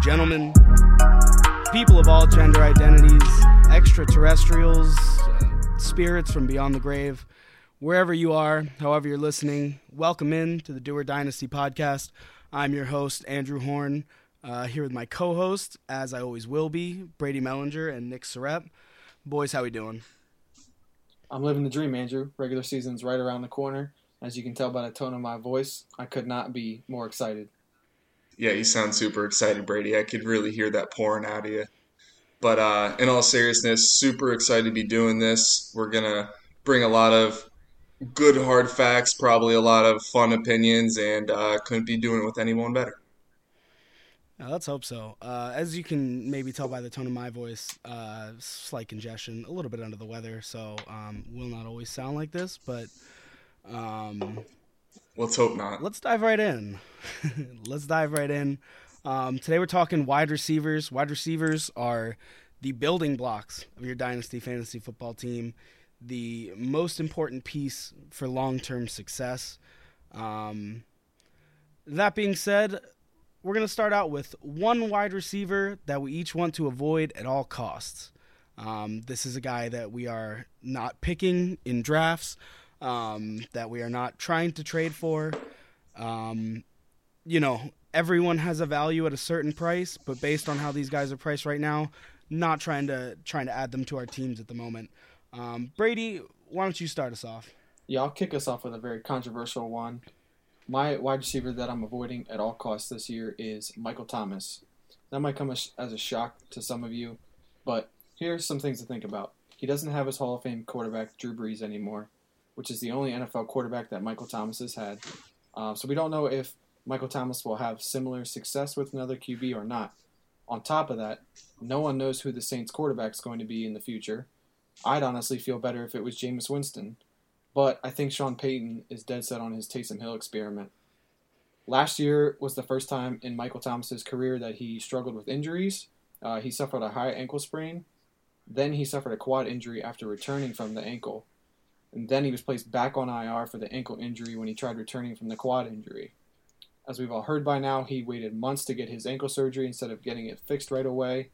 and gentlemen, people of all gender identities, extraterrestrials, uh, spirits from beyond the grave, wherever you are, however you're listening, welcome in to the Doer Dynasty podcast. I'm your host, Andrew Horn, uh, here with my co-host, as I always will be, Brady Mellinger and Nick Surrep. Boys, how we doing? I'm living the dream, Andrew. Regular season's right around the corner. As you can tell by the tone of my voice, I could not be more excited. Yeah, you sound super excited, Brady. I could really hear that pouring out of you. But uh, in all seriousness, super excited to be doing this. We're gonna bring a lot of good hard facts, probably a lot of fun opinions, and uh, couldn't be doing it with anyone better. Uh, let's hope so. Uh, as you can maybe tell by the tone of my voice, uh, slight congestion, a little bit under the weather, so um, will not always sound like this, but um, let's hope not. Let's dive right in. let's dive right in. Um, today we're talking wide receivers. Wide receivers are the building blocks of your dynasty fantasy football team, the most important piece for long-term success. Um, that being said, we're going to start out with one wide receiver that we each want to avoid at all costs. Um, this is a guy that we are not picking in drafts, um, that we are not trying to trade for. Um, you know, everyone has a value at a certain price, but based on how these guys are priced right now, not trying to trying to add them to our teams at the moment. Um, Brady, why don't you start us off? Yeah, I'll kick us off with a very controversial one. My wide receiver that I'm avoiding at all costs this year is Michael Thomas. That might come as a shock to some of you, but here's some things to think about. He doesn't have his Hall of Fame quarterback, Drew Brees, anymore, which is the only NFL quarterback that Michael Thomas has had. Uh, so we don't know if Michael Thomas will have similar success with another QB or not. On top of that, no one knows who the Saints quarterback is going to be in the future. I'd honestly feel better if it was Jameis Winston. But I think Sean Payton is dead set on his Taysom Hill experiment. Last year was the first time in Michael Thomas's career that he struggled with injuries. Uh, he suffered a high ankle sprain. Then he suffered a quad injury after returning from the ankle. And then he was placed back on IR for the ankle injury when he tried returning from the quad injury. As we've all heard by now, he waited months to get his ankle surgery instead of getting it fixed right away.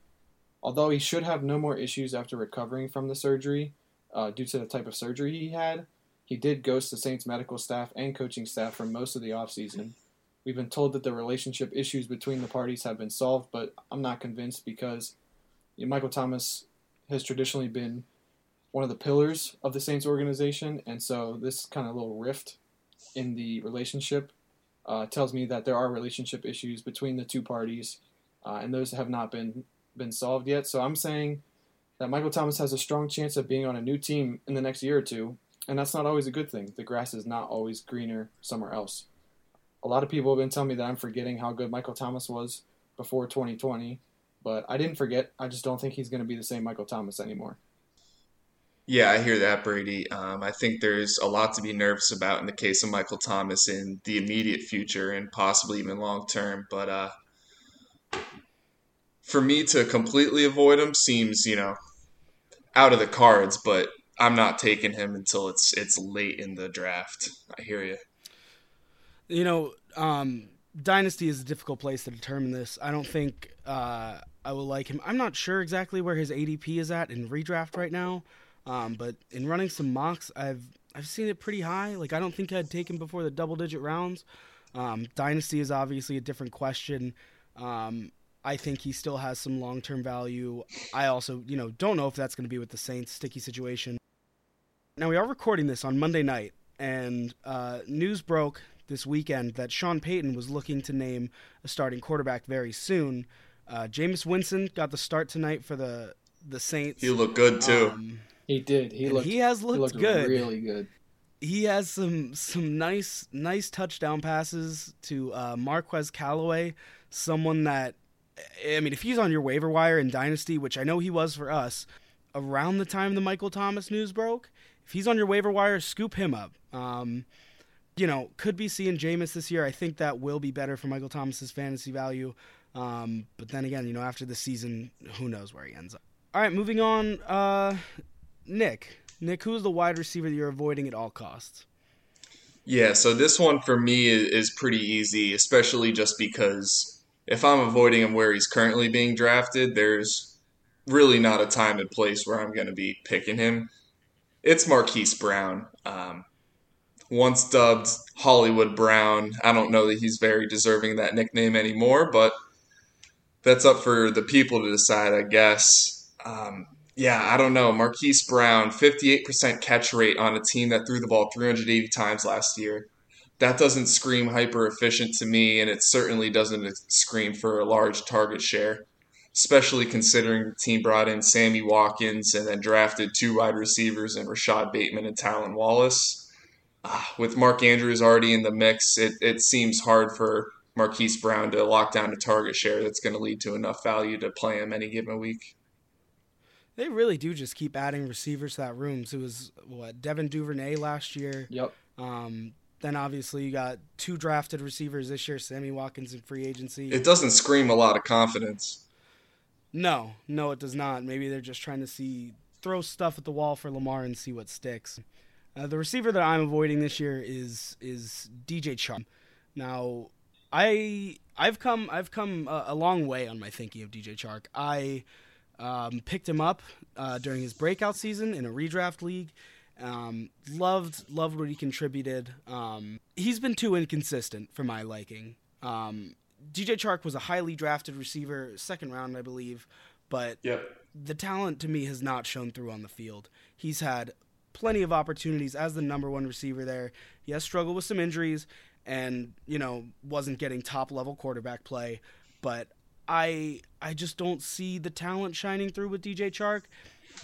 Although he should have no more issues after recovering from the surgery uh, due to the type of surgery he had, he did ghost the Saints medical staff and coaching staff for most of the offseason. We've been told that the relationship issues between the parties have been solved, but I'm not convinced because you know, Michael Thomas has traditionally been one of the pillars of the Saints organization, and so this kind of little rift in the relationship uh, tells me that there are relationship issues between the two parties, uh, and those have not been been solved yet. So I'm saying that Michael Thomas has a strong chance of being on a new team in the next year or two, and that's not always a good thing. The grass is not always greener somewhere else. A lot of people have been telling me that I'm forgetting how good Michael Thomas was before 2020, but I didn't forget. I just don't think he's going to be the same Michael Thomas anymore. Yeah, I hear that, Brady. Um, I think there's a lot to be nervous about in the case of Michael Thomas in the immediate future and possibly even long term. But uh, for me to completely avoid him seems, you know, out of the cards. But I'm not taking him until it's it's late in the draft. I hear you. You know, um, dynasty is a difficult place to determine this. I don't think uh, I will like him. I'm not sure exactly where his ADP is at in redraft right now, um, but in running some mocks, I've I've seen it pretty high. Like I don't think I'd take him before the double digit rounds. Um, dynasty is obviously a different question. Um, I think he still has some long term value. I also, you know, don't know if that's going to be with the Saints sticky situation. Now, we are recording this on Monday night, and uh, news broke this weekend that Sean Payton was looking to name a starting quarterback very soon. Uh, Jameis Winston got the start tonight for the the Saints. He looked good too. Um, he did. He looked. He has looked, he looked good. Really good. He has some some nice nice touchdown passes to uh, Marquez Callaway, someone that I mean, if he's on your waiver wire in Dynasty, which I know he was for us, around the time the Michael Thomas news broke, if he's on your waiver wire, scoop him up. Um, you know, could be seeing Jameis this year. I think that will be better for Michael Thomas's fantasy value. Um, but then again, you know, after the season, who knows where he ends up. All right, moving on. Uh, Nick, Nick, who's the wide receiver that you're avoiding at all costs? Yeah, so this one for me is pretty easy, especially just because if I'm avoiding him where he's currently being drafted, there's really not a time and place where I'm going to be picking him. It's Marquise Brown. Um, once dubbed Hollywood Brown. I don't know that he's very deserving that nickname anymore, but that's up for the people to decide, I guess. Um, yeah, I don't know. Marquise Brown, 58% catch rate on a team that threw the ball 380 times last year. That doesn't scream hyper efficient to me, and it certainly doesn't scream for a large target share, especially considering the team brought in Sammy Watkins and then drafted two wide receivers in Rashod Bateman and Tylan Wallace. Uh, with Mark Andrews already in the mix, it, it seems hard for Marquise Brown to lock down a target share that's going to lead to enough value to play him any given week. They really do just keep adding receivers to that room. So it was what Devin Duvernay last year. Yep. Um, then obviously you got two drafted receivers this year, Sammy Watkins in free agency. It doesn't scream a lot of confidence. No, no, it does not. Maybe they're just trying to see throw stuff at the wall for Lamar and see what sticks. Uh, the receiver that I'm avoiding this year is is DJ Chark. Now, I I've come I've come a, a long way on my thinking of DJ Chark. I um, picked him up uh, during his breakout season in a redraft league. Um, loved loved what he contributed. Um, he's been too inconsistent for my liking. Um, DJ Chark was a highly drafted receiver, second round, I believe, but yep. the talent to me has not shown through on the field. He's had plenty of opportunities as the number one receiver there. He has struggled with some injuries and, you know, wasn't getting top level quarterback play, but I I just don't see the talent shining through with DJ Chark.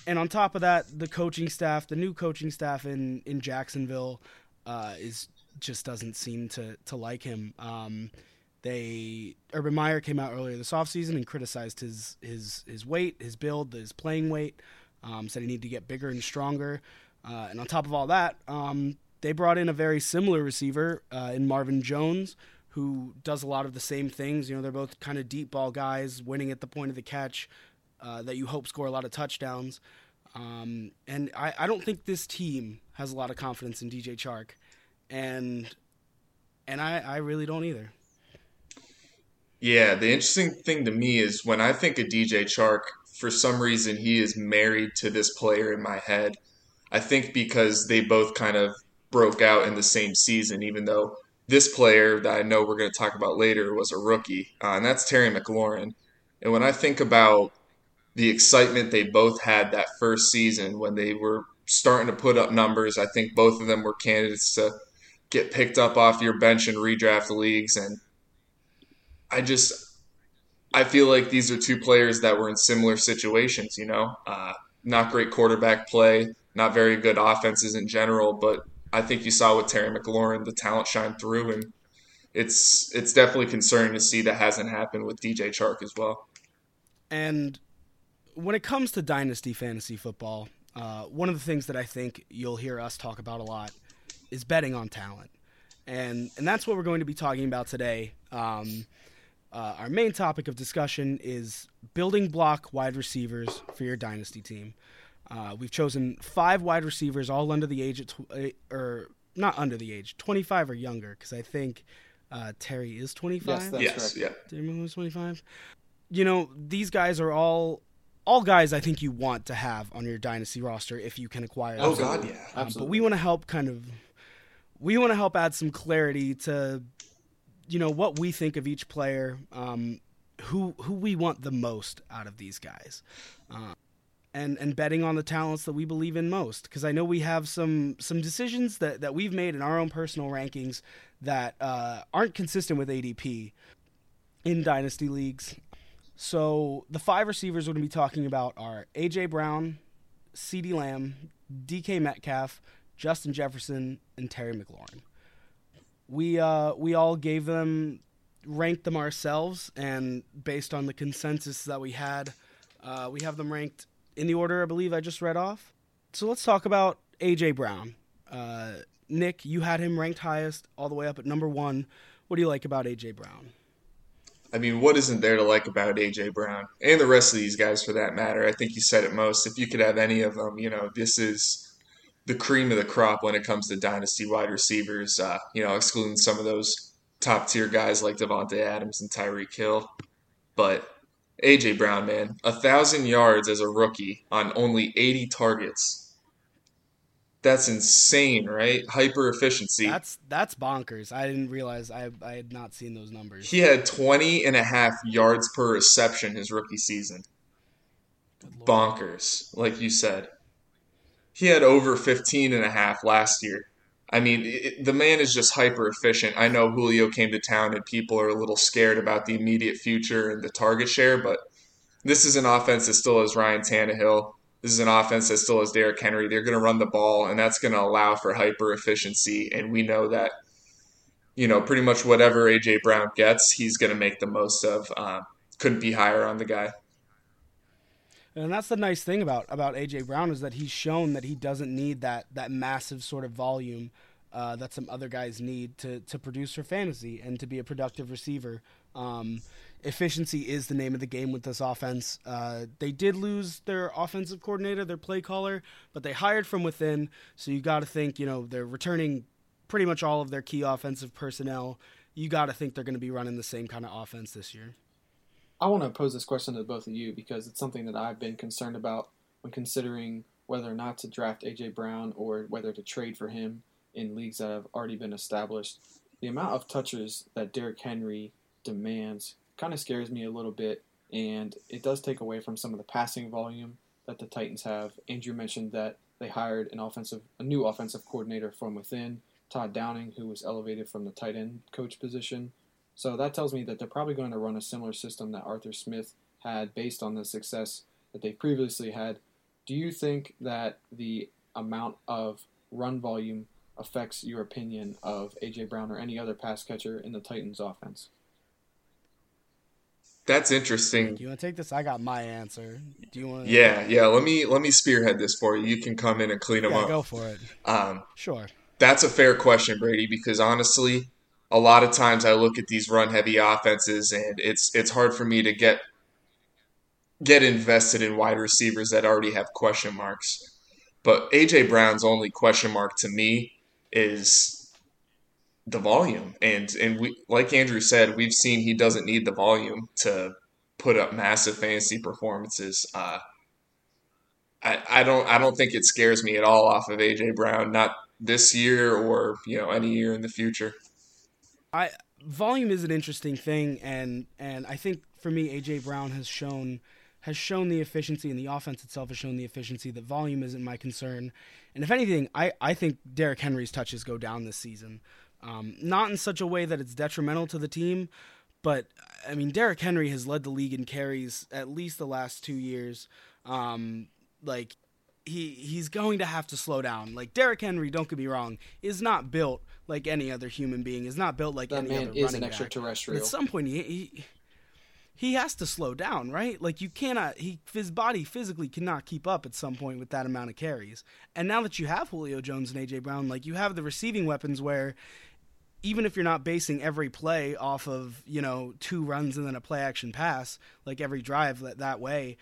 And on top of that, the coaching staff, the new coaching staff in in Jacksonville, uh, is just doesn't seem to to like him. Um, they Urban Meyer came out earlier this offseason and criticized his his his weight, his build, his playing weight. Um, said he needed to get bigger and stronger. Uh, and on top of all that, um, they brought in a very similar receiver uh, in Marvin Jones, who does a lot of the same things. You know, they're both kind of deep ball guys, winning at the point of the catch, uh, that you hope score a lot of touchdowns. Um, and I, I don't think this team has a lot of confidence in DJ Chark, and and I, I really don't either. Yeah, the interesting thing to me is when I think of DJ Chark, for some reason he is married to this player in my head. I think because they both kind of broke out in the same season, even though this player that I know we're going to talk about later was a rookie, uh, and that's Terry McLaurin. And when I think about the excitement they both had that first season when they were starting to put up numbers, I think both of them were candidates to get picked up off your bench in redraft leagues. And I just, I feel like these are two players that were in similar situations, you know, uh, not great quarterback play, not very good offenses in general, but I think you saw with Terry McLaurin the talent shine through, and it's it's definitely concerning to see that hasn't happened with DJ Chark as well. And when it comes to dynasty fantasy football, uh, one of the things that I think you'll hear us talk about a lot is betting on talent, and and that's what we're going to be talking about today. Um, uh, our main topic of discussion is building block wide receivers for your dynasty team. Uh, we've chosen five wide receivers, all under the age of, tw- uh, or not under the age, 25 or younger, because I think uh, Terry is 25. Yes, that's yes, correct. yeah. Terry was 25. You know, these guys are all all guys I think you want to have on your dynasty roster if you can acquire. Oh them. God, yeah. Um, but we want to help kind of we want to help add some clarity to you know what we think of each player um, who who we want the most out of these guys uh, and and betting on the talents that we believe in most because I know we have some some decisions that that we've made in our own personal rankings that uh, aren't consistent with ADP in dynasty leagues so the five receivers we're going to be talking about are AJ Brown, CeeDee Lamb, DK Metcalf, Justin Jefferson, and Terry McLaurin. We uh, we all gave them ranked them ourselves, and based on the consensus that we had, uh, we have them ranked in the order I believe I just read off. So let's talk about AJ Brown. Uh, Nick, you had him ranked highest, all the way up at number one. What do you like about AJ Brown? I mean, what isn't there to like about AJ Brown and the rest of these guys for that matter? I think you said it most. If you could have any of them, you know, this is the cream of the crop when it comes to dynasty wide receivers. Uh, you know, excluding some of those top tier guys like Davante Adams and Tyreek Hill. But AJ Brown, man, a thousand yards as a rookie on only 80 targets. That's insane, right? Hyper efficiency. That's that's bonkers. I didn't realize I I had not seen those numbers. He had 20 and a half yards per reception his rookie season. Bonkers, like you said. He had over 15 and a half last year. I mean, it, the man is just hyper efficient. I know Julio came to town and people are a little scared about the immediate future and the target share, but this is an offense that still has Ryan Tannehill. This is an offense that still has Derrick Henry. They're going to run the ball, and that's going to allow for hyper efficiency. And we know that, you know, pretty much whatever A.J. Brown gets, he's going to make the most of. Uh, couldn't be higher on the guy. And that's the nice thing about about AJ Brown is that he's shown that he doesn't need that that massive sort of volume uh, that some other guys need to to produce for fantasy and to be a productive receiver. Um, efficiency is the name of the game with this offense. Uh, they did lose their offensive coordinator, their play caller, but they hired from within. So you got to think, you know, they're returning pretty much all of their key offensive personnel. You got to think they're going to be running the same kind of offense this year. I want to pose this question to both of you because it's something that I've been concerned about when considering whether or not to draft AJ Brown or whether to trade for him in leagues that have already been established. The amount of touches that Derrick Henry demands kind of scares me a little bit, and it does take away from some of the passing volume that the Titans have. Andrew mentioned that they hired an offensive, a new offensive coordinator from within, Todd Downing, who was elevated from the tight end coach position. So that tells me that they're probably going to run a similar system that Arthur Smith had based on the success that they previously had. Do you think that the amount of run volume affects your opinion of AJ Brown or any other pass catcher in the Titans offense? That's interesting. Do you want to take this? I got my answer. Do you want? To... Yeah, yeah. Let me let me spearhead this for you. You can come in and clean them yeah, up. Go for it. Um, sure. That's a fair question, Brady, because honestly, a lot of times I look at these run heavy offenses and it's it's hard for me to get get invested in wide receivers that already have question marks. But AJ Brown's only question mark to me is the volume. And and we like Andrew said, we've seen he doesn't need the volume to put up massive fantasy performances. Uh, I, I don't I don't think it scares me at all off of AJ Brown, not this year or you know any year in the future. I volume is an interesting thing, and and I think for me, AJ Brown has shown has shown the efficiency, and the offense itself has shown the efficiency that volume isn't my concern. And if anything, I I think Derrick Henry's touches go down this season, um, not in such a way that it's detrimental to the team. But I mean, Derrick Henry has led the league in carries at least the last two years. Um, like he he's going to have to slow down. Like Derrick Henry, don't get me wrong, is not built like any other human being. Is not built like that any man other is running an extraterrestrial. At some point, he, he he has to slow down, right? Like you cannot. He his body physically cannot keep up at some point with that amount of carries. And now that you have Julio Jones and AJ Brown, like you have the receiving weapons where. Even if you're not basing every play off of you know two runs and then a play action pass, like every drive that, that way,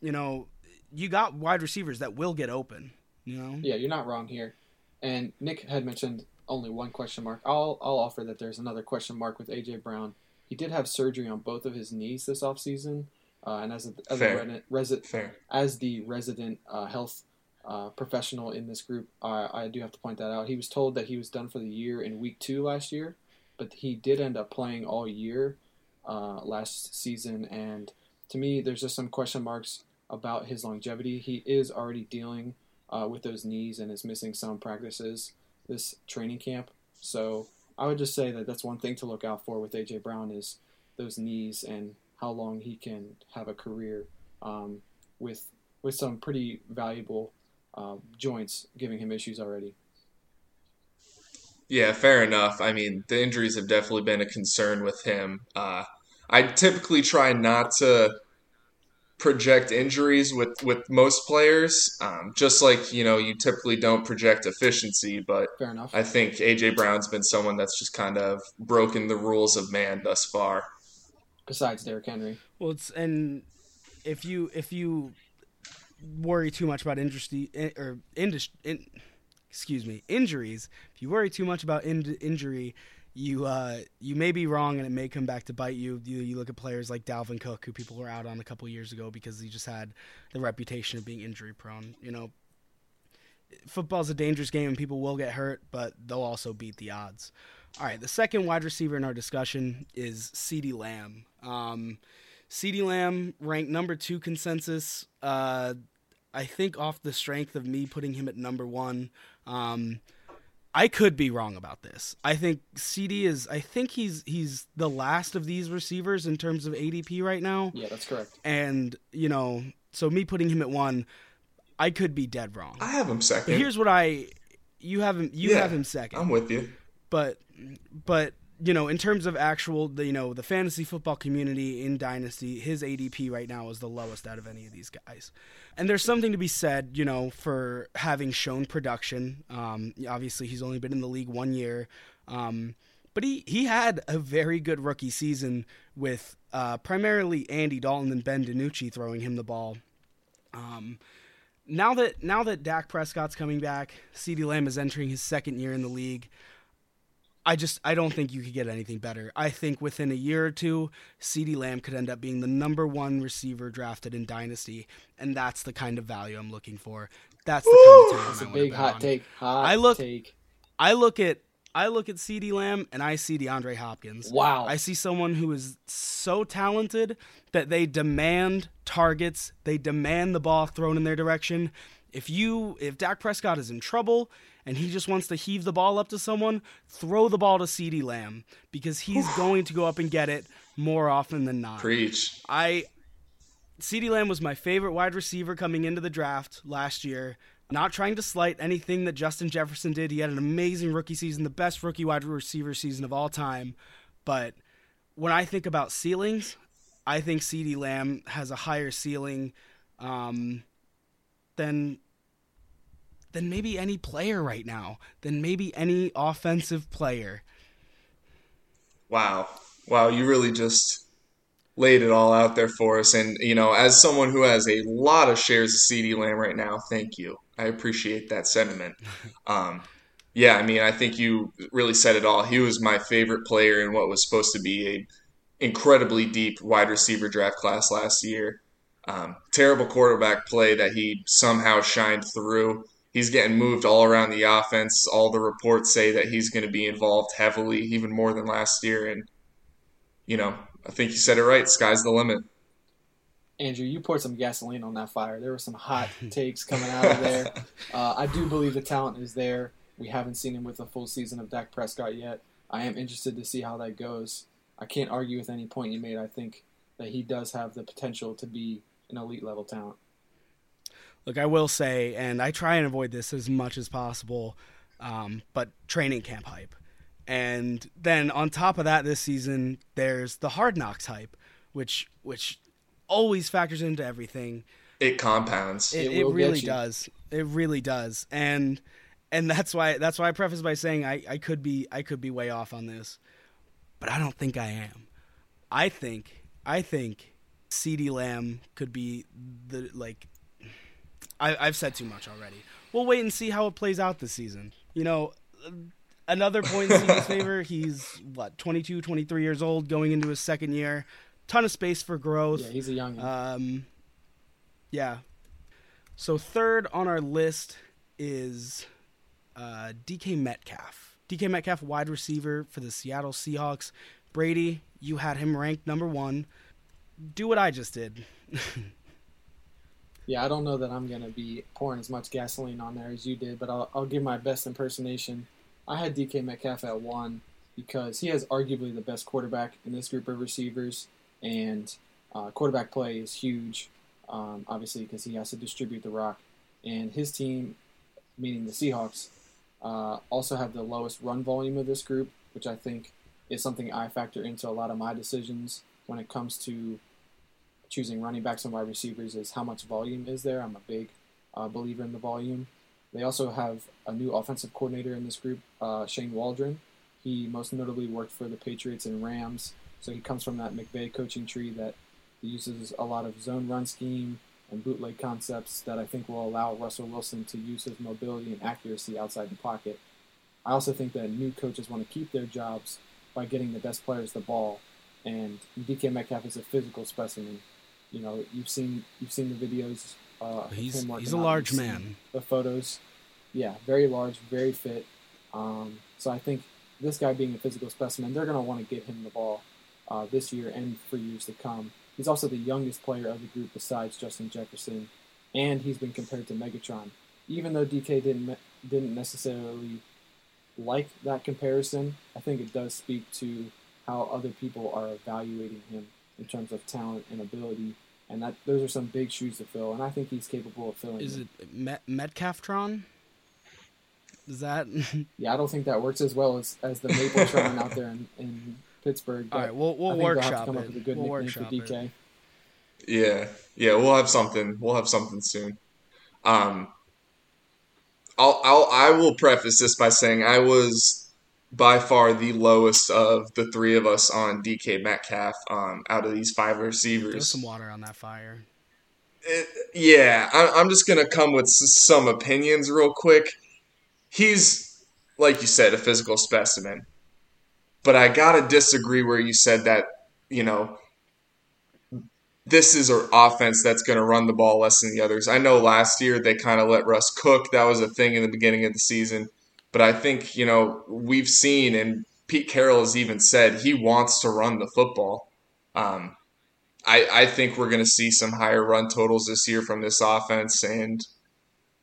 you know you got wide receivers that will get open. You know. Yeah, you're not wrong here. And Nick had mentioned only one question mark. I'll I'll offer that there's another question mark with AJ Brown. He did have surgery on both of his knees this offseason. Uh, and as a, as, a resi- Fair. as the resident uh, health uh, professional in this group, I, I do have to point that out. He was told that he was done for the year in week two last year, but he did end up playing all year uh, last season. And to me, there's just some question marks about his longevity. He is already dealing uh, with those knees and is missing some practices this training camp. So I would just say that that's one thing to look out for with AJ Brown is those knees and how long he can have a career um, with with some pretty valuable uh, joints giving him issues already. Yeah, fair enough. I mean, the injuries have definitely been a concern with him. Uh, I typically try not to project injuries with with most players. Um, just like you know, you typically don't project efficiency, but Fair enough. I think AJ Brown's been someone that's just kind of broken the rules of man thus far. Besides Derrick Henry. Well, it's and if you if you worry too much about industry or industry, in, excuse me, injuries, if you worry too much about in, injury, you uh, you may be wrong, and it may come back to bite you. You, you look at players like Dalvin Cook, who people were out on a couple years ago because he just had the reputation of being injury prone. You know, football's a dangerous game, and people will get hurt, but they'll also beat the odds. All right, the second wide receiver in our discussion is CeeDee Lamb. Um, CeeDee Lamb ranked number two consensus. Uh, I think off the strength of me putting him at number one. Um, I could be wrong about this. I think CeeDee is. I think he's he's the last of these receivers in terms of ADP right now. Yeah, that's correct. And you know, so me putting him at one, I could be dead wrong. I have him second. But here's what I, you have him. You Yeah, have him second. I'm with you. but but you know in terms of actual the you know the fantasy football community in dynasty his adp right now is the lowest out of any of these guys and there's something to be said you know for having shown production um, obviously he's only been in the league one year um, but he, he had a very good rookie season with uh, primarily Andy Dalton and Ben DiNucci throwing him the ball. Um, now that now that Dak Prescott's coming back, CeeDee Lamb is entering his second year in the league. I just I don't think you could get anything better. I think within a year or two, CeeDee Lamb could end up being the number one receiver drafted in Dynasty, and that's the kind of value I'm looking for. That's the kind of It's I a big hot on. take. Hot I look- take. I look at I look at CeeDee Lamb and I see DeAndre Hopkins. Wow. I see someone who is so talented that they demand targets, they demand the ball thrown in their direction. If you if Dak Prescott is in trouble and he just wants to heave the ball up to someone, throw the ball to CeeDee Lamb because he's going to go up and get it more often than not. Preach. I CeeDee Lamb was my favorite wide receiver coming into the draft last year. Not trying to slight anything that Justin Jefferson did. He had an amazing rookie season, the best rookie wide receiver season of all time. But when I think about ceilings, I think CeeDee Lamb has a higher ceiling um, than than maybe any player right now, than maybe any offensive player. Wow. Wow, you really just laid it all out there for us. And, you know, as someone who has a lot of shares of CeeDee Lamb right now, thank you. I appreciate that sentiment. Um, yeah, I mean, I think you really said it all. He was my favorite player in what was supposed to be a incredibly deep wide receiver draft class last year. Um, terrible quarterback play that he somehow shined through. He's getting moved all around the offense. All the reports say that he's going to be involved heavily, even more than last year. And, you know, I think you said it right. Sky's the limit. Andrew, you poured some gasoline on that fire. There were some hot takes coming out of there. Uh, I do believe the talent is there. We haven't seen him with a full season of Dak Prescott yet. I am interested to see how that goes. I can't argue with any point you made. I think that he does have the potential to be an elite level talent. Look, I will say, and I try and avoid this as much as possible, um, but training camp hype. And then on top of that, this season there's the hard knocks hype, which which always factors into everything. It compounds. It, It it really does. It really does. And and that's why that's why I preface by saying I, I could be I could be way off on this, but I don't think I am. I think I think CeeDee Lamb could be the like. I, I've said too much already. We'll wait and see how it plays out this season. You know, another point in his favor. He's what 22, 23 years old, going into his second year. Ton of space for growth. Yeah, he's a young. Um, yeah. So third on our list is uh, DK Metcalf. DK Metcalf, wide receiver for the Seattle Seahawks. Brady, you had him ranked number one. Do what I just did. Yeah, I don't know that I'm going to be pouring as much gasoline on there as you did, but I'll, I'll give my best impersonation. I had DK Metcalf at one because he has arguably the best quarterback in this group of receivers, and uh, quarterback play is huge, um, obviously, because he has to distribute the rock. And his team, meaning the Seahawks, uh, also have the lowest run volume of this group, which I think is something I factor into a lot of my decisions when it comes to choosing running backs and wide receivers is how much volume is there. I'm a big uh, believer in the volume. They also have a new offensive coordinator in this group, uh, Shane Waldron. He most notably worked for the Patriots and Rams, so he comes from that McVay coaching tree that uses a lot of zone run scheme and bootleg concepts that I think will allow Russell Wilson to use his mobility and accuracy outside the pocket. I also think that new coaches want to keep their jobs by getting the best players the ball, and DK Metcalf is a physical specimen. You know, you've seen you've seen the videos. Uh, He's he's a large man. The photos, yeah, very large, very fit. Um, so I think this guy being a physical specimen, they're going to want to get him the ball uh, this year and for years to come. He's also the youngest player of the group besides Justin Jefferson, and he's been compared to Megatron. Even though DK didn't didn't necessarily like that comparison, I think it does speak to how other people are evaluating him in terms of talent and ability, and that those are some big shoes to fill, and I think he's capable of filling. Is them. it Met- Metcalftron? Is that Yeah, I don't think that works as well as, as the Mapletron out there in, in Pittsburgh. All right. We'll we'll think have to workshop come it. up with a good we'll nickname for workshop DK. it. Yeah, yeah, we'll have something. We'll have something soon. Um, I'll, I'll, I will preface this by saying I was by far the lowest of the three of us on DK Metcalf. Um, out of these five Throw receivers, some water on that fire. It- yeah, I, I'm just gonna come with some opinions real quick. He's like you said, a physical specimen, but I gotta disagree where you said that. You know, this is an offense that's gonna run the ball less than the others. I know last year they kind of let Russ cook. That was a thing in the beginning of the season, but I think you know we've seen and Pete Carroll has even said he wants to run the football. Um, I, I think we're going to see some higher run totals this year from this offense. And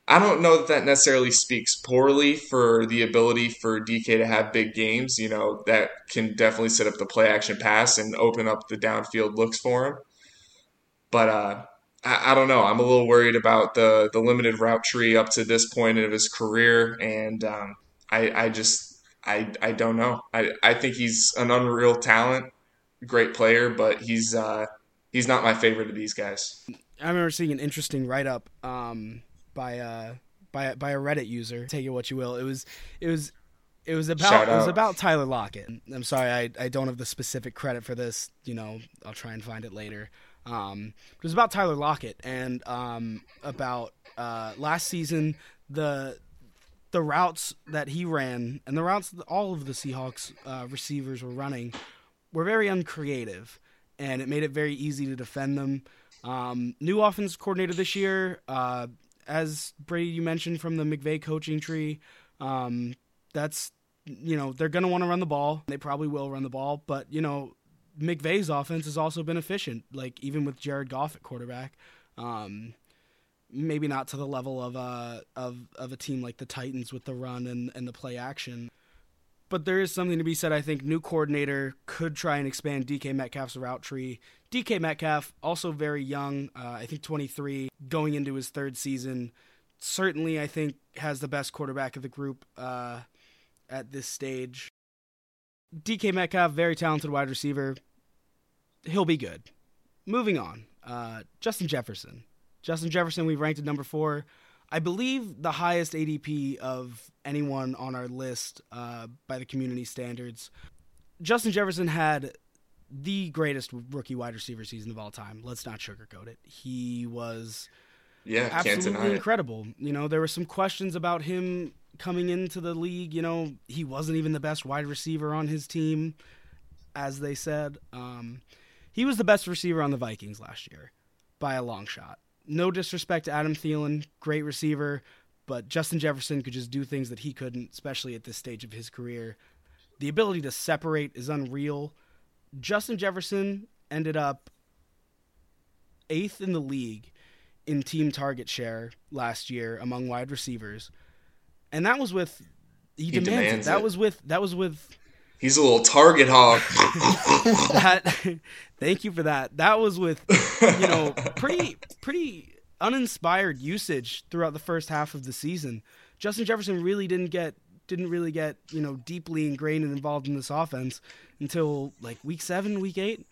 I don't know that that necessarily speaks poorly for the ability for DK to have big games. You know, that can definitely set up the play action pass and open up the downfield looks for him. But uh, I, I don't know. I'm a little worried about the, the limited route tree up to this point of his career. And um, I, I just, I, I don't know. I, I think he's an unreal talent, great player, but he's, uh, he's not my favorite of these guys. I remember seeing an interesting write up um, by uh, by by a Reddit user. Take it what you will. It was it was it was about it was about Tyler Lockett. I'm sorry, I I don't have the specific credit for this. You know, I'll try and find it later. Um, it was about Tyler Lockett and um, about uh, last season the the routes that he ran and the routes that all of the Seahawks uh, receivers were running were very uncreative, and it made it very easy to defend them. Um, new offense coordinator this year, uh, as Brady you mentioned from the McVay coaching tree. Um, that's you know they're going to want to run the ball. They probably will run the ball, but you know McVay's offense has also been efficient. Like even with Jared Goff at quarterback, um, maybe not to the level of a of of a team like the Titans with the run and and the play action. But there is something to be said. I think new coordinator could try and expand DK Metcalf's route tree. DK Metcalf, also very young, uh, I think 23, going into his third season. Certainly, I think has the best quarterback of the group uh, at this stage. DK Metcalf, very talented wide receiver. He'll be good. Moving on, uh, Justin Jefferson. Justin Jefferson, we ranked at number four. I believe the highest ADP of anyone on our list uh, by the community standards. Justin Jefferson had the greatest rookie wide receiver season of all time. Let's not sugarcoat it. He was Yeah, absolutely incredible. You know, there were some questions about him coming into the league. You know, he wasn't even the best wide receiver on his team, as they said. Um, he was the best receiver on the Vikings last year by a long shot. No disrespect to Adam Thielen, great receiver, but Justin Jefferson could just do things that he couldn't, especially at this stage of his career. The ability to separate is unreal. Justin Jefferson ended up eighth in the league in team target share last year among wide receivers, and that was with he, He demands, demands it. That was with that was with He's a little target hog. that. thank you for that. That was with you know pretty pretty uninspired usage throughout the first half of the season. Justin Jefferson really didn't get didn't really get you know deeply ingrained and involved in this offense until like week seven, week eight,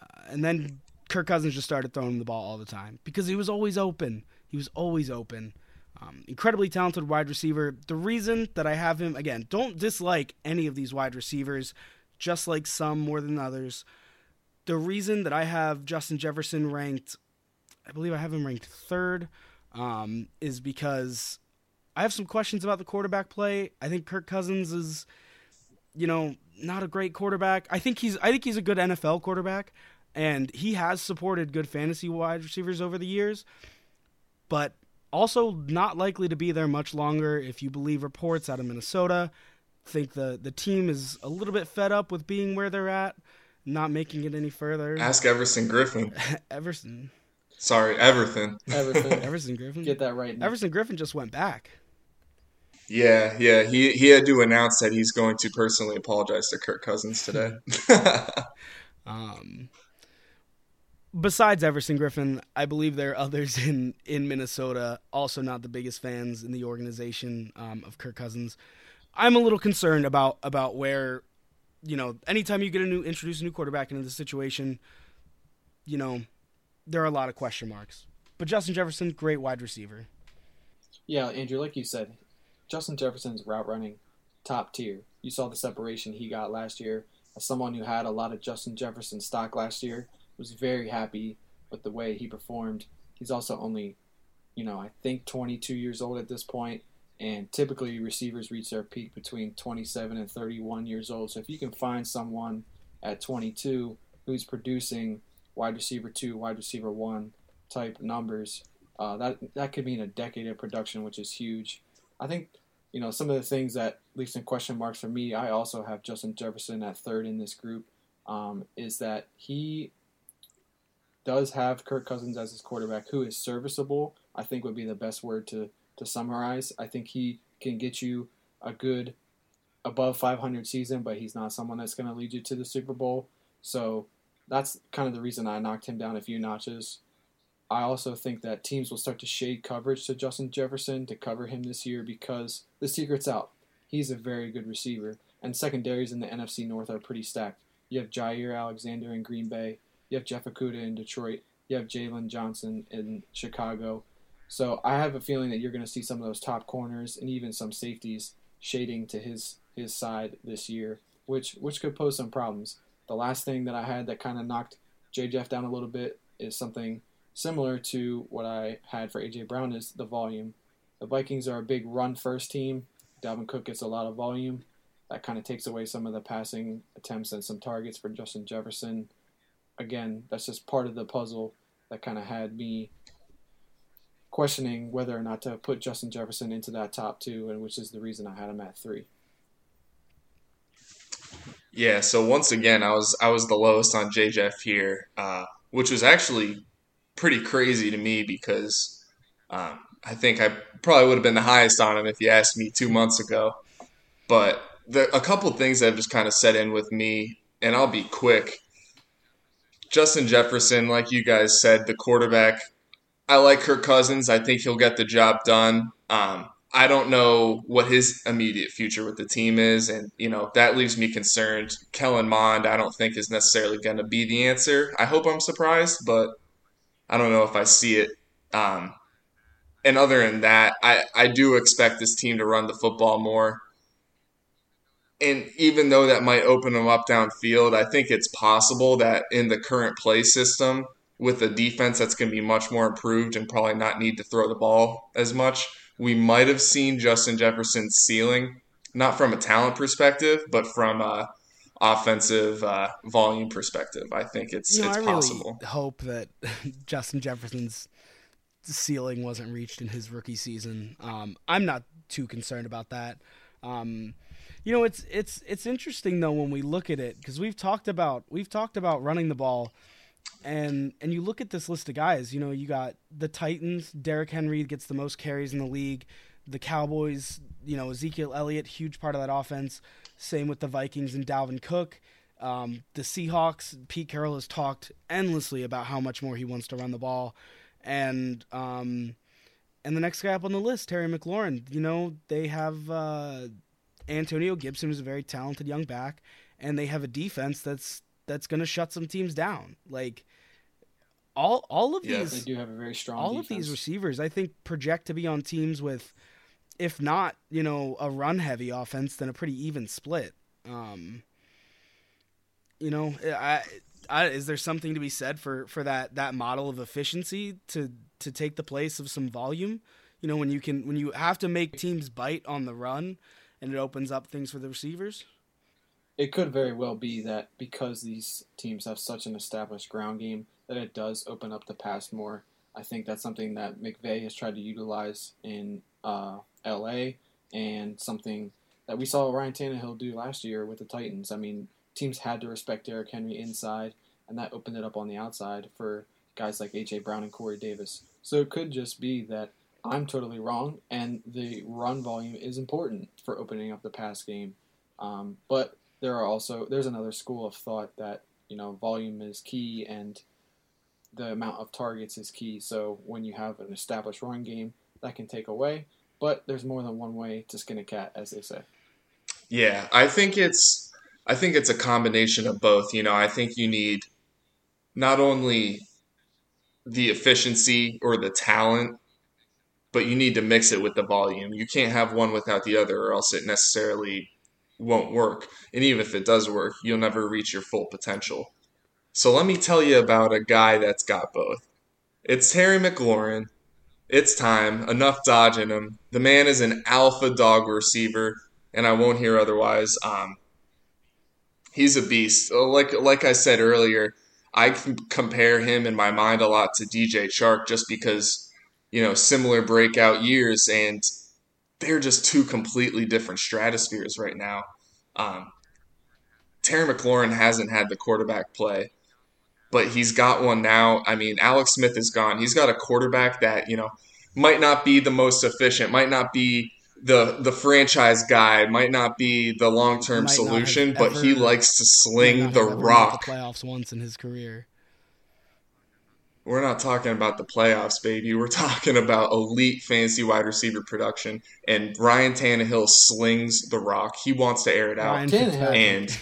uh, and then Kirk Cousins just started throwing the ball all the time because he was always open. He was always open. Um, incredibly talented wide receiver. The reason that I have him again, don't dislike any of these wide receivers, just like some more than others. The reason that I have Justin Jefferson ranked, I believe I have him ranked third, um, is because I have some questions about the quarterback play. I think Kirk Cousins is, you know, not a great quarterback. I think he's I think he's a good NFL quarterback, and he has supported good fantasy wide receivers over the years, but also not likely to be there much longer if you believe reports out of Minnesota. Think the the team is a little bit fed up with being where they're at, not making it any further. Ask Everson Griffen. Everson. Sorry, Everton. Everton. Everson Griffen. Get that right. Nick. Everson Griffen just went back. Yeah, yeah. He he had to announce that he's going to personally apologize to Kirk Cousins today. Um, besides Everson Griffen, I believe there are others in, in Minnesota also not the biggest fans in the organization um, of Kirk Cousins. I'm a little concerned about about where, you know, anytime you get a new introduce a new quarterback into the situation, you know, there are a lot of question marks. But Justin Jefferson, great wide receiver. Yeah, Andrew, like you said, Justin Jefferson's route running top tier. You saw the separation he got last year. As someone who had a lot of Justin Jefferson stock last year, was very happy with the way he performed. He's also only, you know, I think 22 years old at this point, and typically receivers reach their peak between 27 and 31 years old. So if you can find someone at 22 who's producing wide receiver two, wide receiver one type numbers, uh, that that could mean a decade of production, which is huge. I think you know some of the things that leaves some question marks for me. I also have Justin Jefferson at third in this group. Um, is that he does have Kirk Cousins as his quarterback, who is serviceable. I think would be the best word to to summarize. I think he can get you a good above 500 season, but he's not someone that's going to lead you to the Super Bowl. So that's kind of the reason I knocked him down a few notches. I also think that teams will start to shade coverage to Justin Jefferson to cover him this year because the secret's out. He's a very good receiver, and secondaries in the NFC North are pretty stacked. You have Jaire Alexander in Green Bay, you have Jeff Okudah in Detroit, you have Jaylon Johnson in Chicago. So I have a feeling that you're going to see some of those top corners and even some safeties shading to his his side this year, which which could pose some problems. The last thing that I had that kind of knocked J. Jeff down a little bit is something similar to what I had for AJ Brown is the volume. The Vikings are a big run first team. Dalvin Cook gets a lot of volume. That kind of takes away some of the passing attempts and some targets for Justin Jefferson. Again, that's just part of the puzzle that kind of had me questioning whether or not to put Justin Jefferson into that top two, and which is the reason I had him at three. Yeah, so once again, I was I was the lowest on JJF here, uh, which was actually pretty crazy to me because um, I think I probably would have been the highest on him if you asked me two months ago. But the, a couple things that have just kind of set in with me, and I'll be quick. Justin Jefferson, like you guys said, the quarterback. I like Kirk Cousins. I think he'll get the job done. Um, I don't know what his immediate future with the team is, and you know that leaves me concerned. Kellen Mond, I don't think is necessarily going to be the answer. I hope I'm surprised, but I don't know if I see it. Um, and other than that, I, I do expect this team to run the football more. And even though that might open them up downfield, I think it's possible that in the current play system, with a defense that's going to be much more improved and probably not need to throw the ball as much, we might have seen Justin Jefferson's ceiling, not from a talent perspective, but from a offensive uh, volume perspective. I think it's You know, it's I possible. really hope that Justin Jefferson's ceiling wasn't reached in his rookie season. Um, I'm not too concerned about that. Um, you know, it's it's it's interesting though when we look at it because we've talked about we've talked about running the ball, and and you look at this list of guys. You know, you got the Titans. Derrick Henry gets the most carries in the league. The Cowboys. You know, Ezekiel Elliott, huge part of that offense. Same with the Vikings and Dalvin Cook. Um, the Seahawks, Pete Carroll has talked endlessly about how much more he wants to run the ball, and um, and the next guy up on the list, Terry McLaurin. You know they have uh, Antonio Gibson, who's a very talented young back, and they have a defense that's that's going to shut some teams down. Like all all of Yeah. They these do have a very strong all defense. of these receivers, I think, project to be on teams with, if not, you know, a run heavy offense, then a pretty even split. Um, you know, I, I, is there something to be said for, for that, that model of efficiency to, to take the place of some volume? You know, when you can when you have to make teams bite on the run, and it opens up things for the receivers. It could very well be that because these teams have such an established ground game that it does open up the pass more. I think that's something that McVay has tried to utilize in uh, LA and something that we saw Ryan Tannehill do last year with the Titans. I mean, teams had to respect Derrick Henry inside, and that opened it up on the outside for guys like A.J. Brown and Corey Davis. So it could just be that I'm totally wrong, and the run volume is important for opening up the pass game. Um, but there are also there's another school of thought that you know volume is key and the amount of targets is key. So when you have an established run game, that can take away. But there's more than one way to skin a cat, as they say. Yeah, I think it's I think it's a combination of both. You know, I think you need not only the efficiency or the talent but you need to mix it with the volume. You can't have one without the other, or else it necessarily won't work. And even if it does work, you'll never reach your full potential. So let me tell you about a guy that's got both. It's Terry McLaurin. It's time. Enough dodging him. The man is an alpha dog receiver, and I won't hear otherwise. Um, he's a beast. Like like I said earlier, I compare him in my mind a lot to DJ Chark just because you know, similar breakout years, and they're just two completely different stratospheres right now. Um, Terry McLaurin hasn't had the quarterback play, but he's got one now. I mean, Alex Smith is gone. He's got a quarterback that, you know, might not be the most efficient, might not be the the franchise guy, might not be the long term solution, but he likes to sling the rock. The playoffs once in his career. We're not talking about the playoffs, baby. We're talking about elite fantasy wide receiver production. And Ryan Tannehill slings the rock. He wants to air it out. Ryan and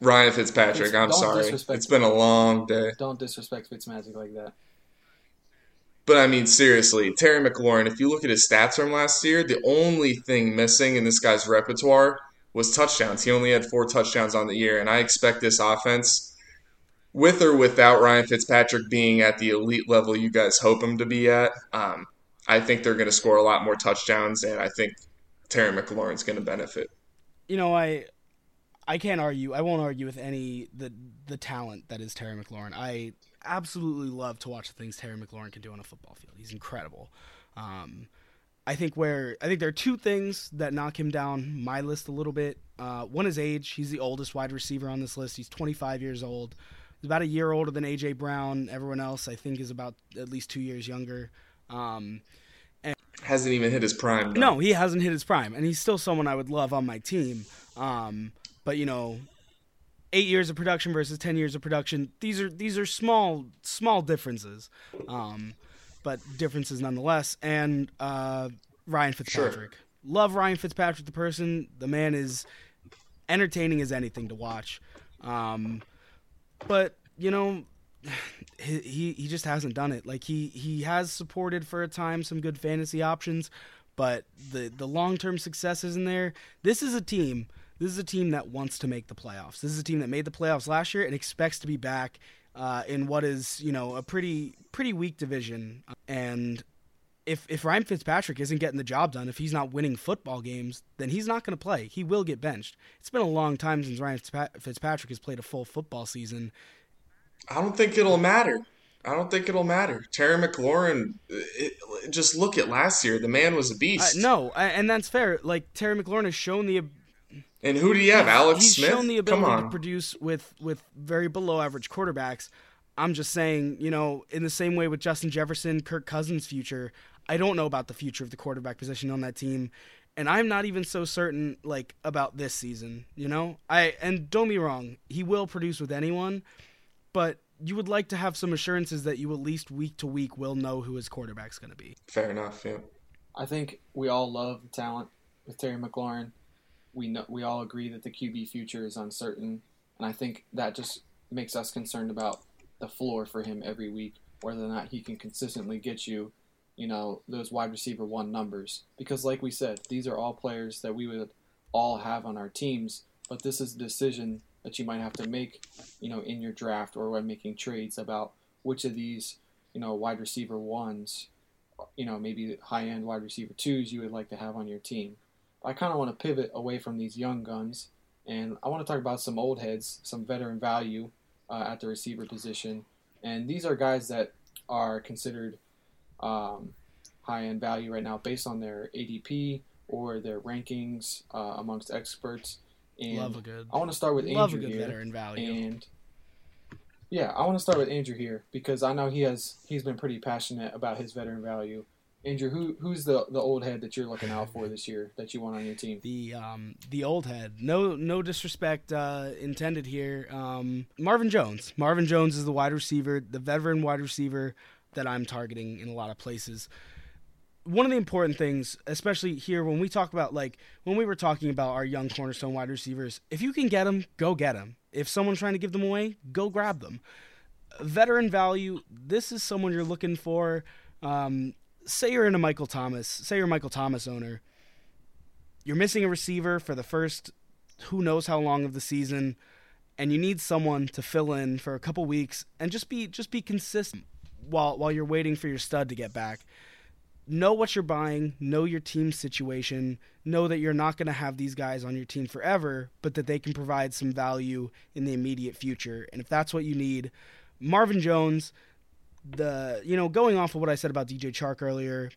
Ryan Fitzpatrick. I'm sorry. It's been a long day. Don't disrespect Fitzmagic like that. But I mean, seriously, Terry McLaurin, if you look at his stats from last year, the only thing missing in this guy's repertoire was touchdowns. He only had four touchdowns on the year. And I expect this offense with or without Ryan Fitzpatrick being at the elite level you guys hope him to be at, um, I think they're going to score a lot more touchdowns, and I think Terry McLaurin's going to benefit. You know, I I can't argue. I won't argue with any the the talent that is Terry McLaurin. I absolutely love to watch the things Terry McLaurin can do on a football field. He's incredible. Um, I think where I think there are two things that knock him down my list a little bit. Uh, one is age. He's the oldest wide receiver on this list. He's 25 years old. He's about a year older than AJ Brown. Everyone else, I think, is about at least two years younger. Um, and hasn't even hit his prime. Though. No, he hasn't hit his prime, and he's still someone I would love on my team. Um, but you know, eight years of production versus ten years of production. These are these are small small differences, um, but differences nonetheless. And uh, Ryan Fitzpatrick, sure. love Ryan Fitzpatrick, the person. The man is entertaining as anything to watch. Um, but you know, he he just hasn't done it. Like he he has supported for a time some good fantasy options, but the the long term success isn't there. This is a team. This is a team that wants to make the playoffs. This is a team that made the playoffs last year and expects to be back uh, in what is you know a pretty pretty weak division. And if if Ryan Fitzpatrick isn't getting the job done, if he's not winning football games, then he's not going to play. He will get benched. It's been a long time since Ryan Fitzpatrick has played a full football season. I don't think it'll matter. I don't think it'll matter. Terry McLaurin, it, just look at last year. The man was a beast. Uh, no, and that's fair. Like Terry McLaurin has shown the. And who do you have? Alex he's Smith. shown the ability to produce with with very below average quarterbacks. I'm just saying, you know, in the same way with Justin Jefferson, Kirk Cousins' future, I don't know about the future of the quarterback position on that team, and I'm not even so certain like about this season. You know, I and don't be wrong, he will produce with anyone, but you would like to have some assurances that you at least week to week will know who his quarterback's going to be. Fair enough. Yeah. I think we all love the talent with Terry McLaurin. We know we all agree that the QB future is uncertain, and I think that just makes us concerned about the floor for him every week, whether or not he can consistently get you you know, those wide receiver one numbers. Because, like we said, these are all players that we would all have on our teams, but this is a decision that you might have to make, you know, in your draft or when making trades about which of these, you know, wide receiver ones you know, maybe high end wide receiver twos you would like to have on your team. I kind of want to pivot away from these young guns, and I want to talk about some old heads, some veteran value uh, at the receiver position. And these are guys that are considered um, high end value right now based on their ADP or their rankings uh, amongst experts. And Love a good. I want to start with Love a Andrew good here. veteran value. And yeah, I want to start with Andrew here because I know he has he's been pretty passionate about his veteran value. Andrew, who who's the the old head that you're looking out for this year that you want on your team? the um the old head. No no disrespect uh, intended here. Um, Marvin Jones. Marvin Jones is the wide receiver, the veteran wide receiver that I'm targeting in a lot of places. One of the important things, especially here when we talk about like when we were talking about our young cornerstone wide receivers, if you can get them, go get them. If someone's trying to give them away, go grab them. Veteran value. This is someone you're looking for. Um, say you're in a Michael Thomas. Say you're a Michael Thomas owner you're missing a receiver for the first who knows how long of the season and you need someone to fill in for a couple weeks and just be just be consistent while while you're waiting for your stud to get back know what you're buying know your team situation know that you're not going to have these guys on your team forever but that they can provide some value in the immediate future and if that's what you need Marvin Jones the you know going off of what I said about DJ Chark earlier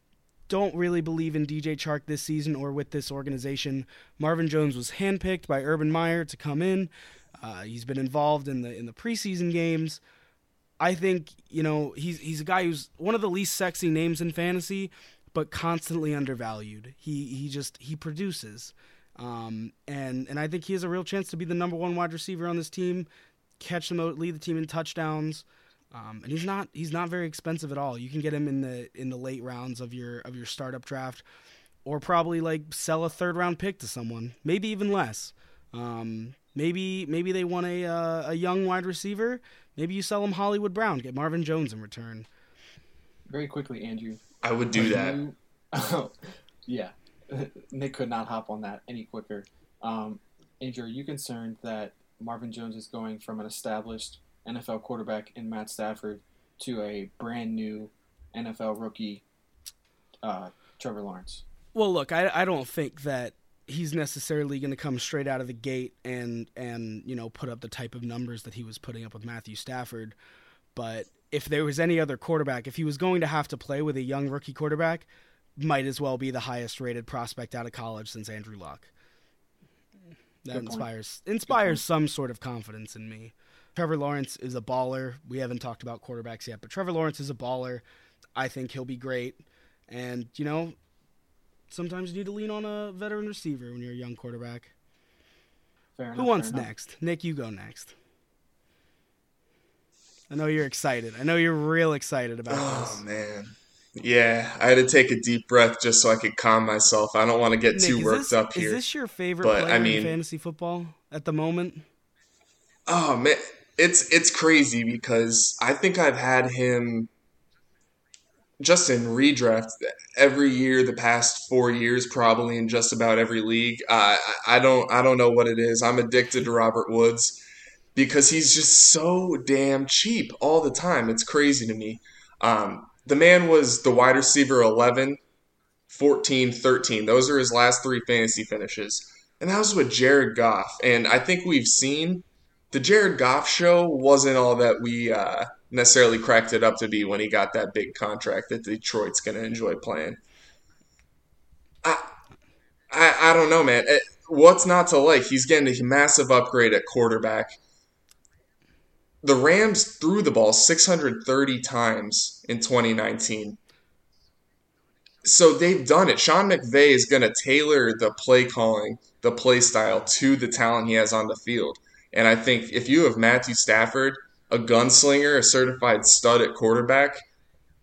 don't really believe in DJ Chark this season or with this organization. Marvin Jones was handpicked by Urban Meyer to come in. Uh, he's been involved in the in the preseason games. I think you know he's he's a guy who's one of the least sexy names in fantasy, but constantly undervalued. He he just he produces, um, and and I think he has a real chance to be the number one wide receiver on this team, catch out, lead the team in touchdowns. Um, and he's not he's not very expensive at all. You can get him in the in the late rounds of your of your startup draft, or probably like sell a third round pick to someone, maybe even less. Um, maybe maybe they want a uh, a young wide receiver. Maybe you sell him Hollywood Brown, get Marvin Jones in return. Very quickly, Andrew. I would do are that. you- yeah, Nick could not hop on that any quicker. Um, Andrew, are you concerned that Marvin Jones is going from an established NFL quarterback in Matt Stafford to a brand new NFL rookie, uh, Trevor Lawrence? Well, look, I, I don't think that he's necessarily going to come straight out of the gate and and you know put up the type of numbers that he was putting up with Matthew Stafford. But if there was any other quarterback, if he was going to have to play with a young rookie quarterback, might as well be the highest rated prospect out of college since Andrew Luck. That inspires inspires some sort of confidence in me. Trevor Lawrence is a baller. We haven't talked about quarterbacks yet, but Trevor Lawrence is a baller. I think he'll be great. And, you know, sometimes you need to lean on a veteran receiver when you're a young quarterback. Fair enough. Who wants enough. next? Nick, you go next. I know you're excited. I know you're real excited about Oh this. man. Yeah, I had to take a deep breath just so I could calm myself. I don't want to get Nick, too worked this, up Is here. this your favorite But, player I mean- in fantasy football at the moment? Oh man, it's it's crazy because I think I've had him just in redraft every year the past four years, probably in just about every league. I I don't I don't know what it is. I'm addicted to Robert Woods because he's just so damn cheap all the time. It's crazy to me. Um, the man was the wide receiver 11, 14, 13. Those are his last three fantasy finishes. And that was with Jared Goff. And I think we've seen the Jared Goff show wasn't all that we uh, necessarily cracked it up to be when he got that big contract that Detroit's going to enjoy playing. I, I, I don't know, man. What's not to like? He's getting a massive upgrade at quarterback. The Rams threw the ball 630 times in 2019. So they've done it. Sean McVay is going to tailor the play calling, the play style to the talent he has on the field. And I think if you have Matthew Stafford, a gunslinger, a certified stud at quarterback,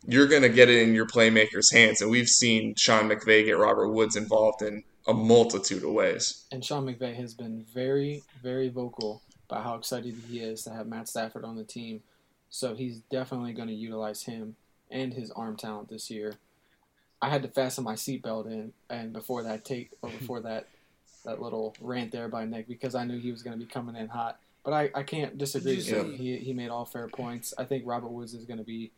you're going to get it in your playmaker's hands. And we've seen Sean McVay get Robert Woods involved in a multitude of ways. And Sean McVay has been very, very vocal about how excited he is to have Matt Stafford on the team. So he's definitely going to utilize him and his arm talent this year. I had to fasten my seatbelt in, and before that take or before that that little rant there by Nick because I knew he was going to be coming in hot. But I, I can't disagree with him. He, he made all fair points. I think Robert Woods is going to be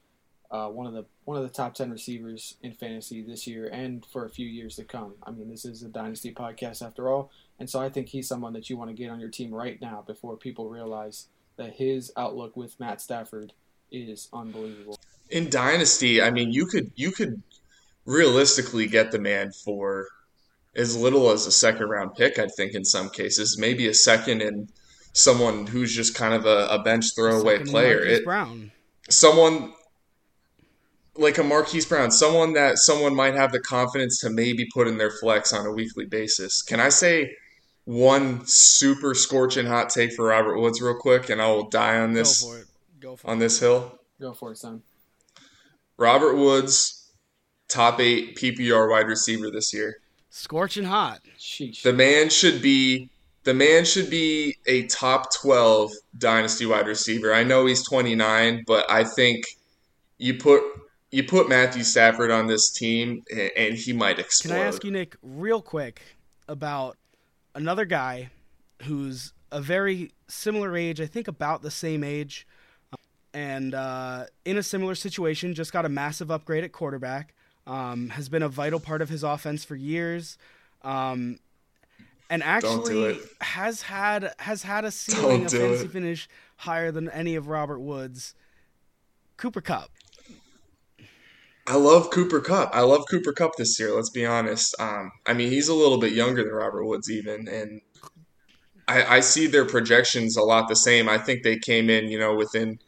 uh, one of the one of the top ten receivers in fantasy this year and for a few years to come. I mean, this is a dynasty podcast after all, and so I think he's someone that you want to get on your team right now before people realize that his outlook with Matt Stafford is unbelievable. In dynasty, I mean, you could you could realistically get the man for as little as a second round pick. I think in some cases, maybe a second and someone who's just kind of a, a bench throwaway Second player. Marquise It, Brown. someone like a Marquise Brown, someone that someone might have the confidence to maybe put in their flex on a weekly basis. Can I say one super scorching hot take for Robert Woods real quick, and I will die on this Go for it. Go for on it. this hill? Go for it, son. Robert Woods, top eight PPR wide receiver this year. Scorching hot. Sheesh. The man should be the man should be a top 12 dynasty wide receiver. I know he's 29, but I think you put you put Matthew Stafford on this team and, he might explode. Can. I ask you, Nick, real quick about another guy who's a very similar age, I think about the same age, and uh, in a similar situation, just got a massive upgrade at quarterback, um, has been a vital part of his offense for years. Um, and actually has had has had a ceiling of do fantasy it. finish higher than any of Robert Woods. Cooper Kupp. I love Cooper Kupp. I love Cooper Kupp this year. Let's be honest. Um, I mean, he's a little bit younger than Robert Woods, even, and I, I see their projections a lot the same. I think they came in, you know, within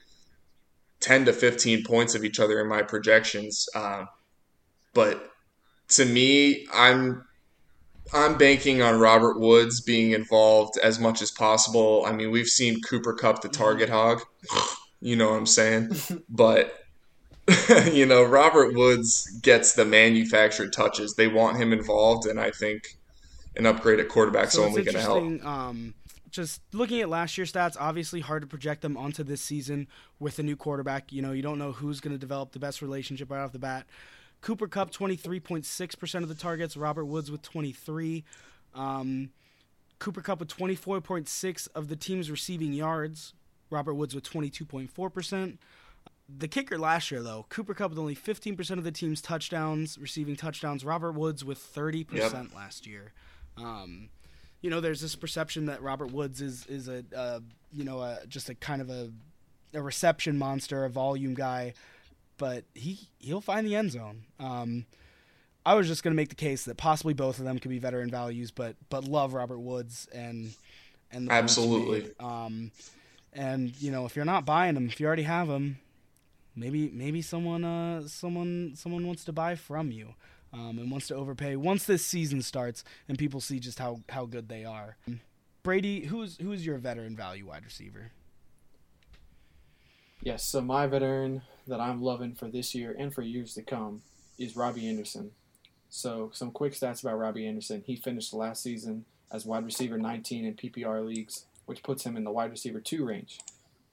ten to fifteen points of each other in my projections. Um, but to me, I'm I'm banking on Robert Woods being involved as much as possible. I mean, we've seen Cooper Kupp the target hog. You know what I'm saying? But you know, Robert Woods gets the manufactured touches. They want him involved, and I think an upgrade at quarterback's So only going to help. Um, just looking at last year's stats, obviously hard to project them onto this season with a new quarterback. You know, you don't know who's going to develop the best relationship right off the bat. Cooper Kupp, twenty three point six percent of the targets. Robert Woods with twenty three. Um, Cooper Kupp with twenty four point six of the team's receiving yards. Robert Woods with twenty two point four percent. The kicker last year, though, Cooper Kupp with only 15% of the team's touchdowns, receiving touchdowns. Robert Woods with 30% last year. Um, you know, there's this perception that Robert Woods is is a uh, you know a, just a kind of a a reception monster, a volume guy, but he he'll find the end zone. Um, I was just going to make the case that possibly both of them could be veteran values, but but love Robert Woods and and the Absolutely. Um, and you know, if you're not buying them, if you already have them, maybe maybe someone uh someone someone wants to buy from you. Um, and wants to overpay once this season starts and people see just how, how good they are. Brady, who's who's your veteran value wide receiver? Yes, so my veteran that I'm loving for this year and for years to come is Robbie Anderson. So, some quick stats about Robbie Anderson. He finished last season as wide receiver 19 in PPR leagues, which puts him in the wide receiver 2 range.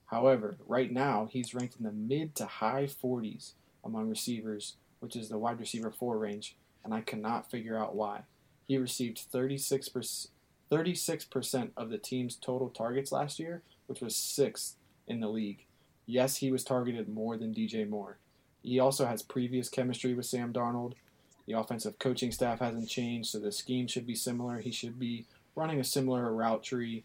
However, right now, he's ranked in the mid to high 40s among receivers, which is the wide receiver 4 range, and I cannot figure out why. He received 36%, 36% of the team's total targets last year, which was sixth in the league. Yes, he was targeted more than DJ Moore. He also has previous chemistry with Sam Darnold. The offensive coaching staff hasn't changed, so the scheme should be similar. He should be running a similar route tree.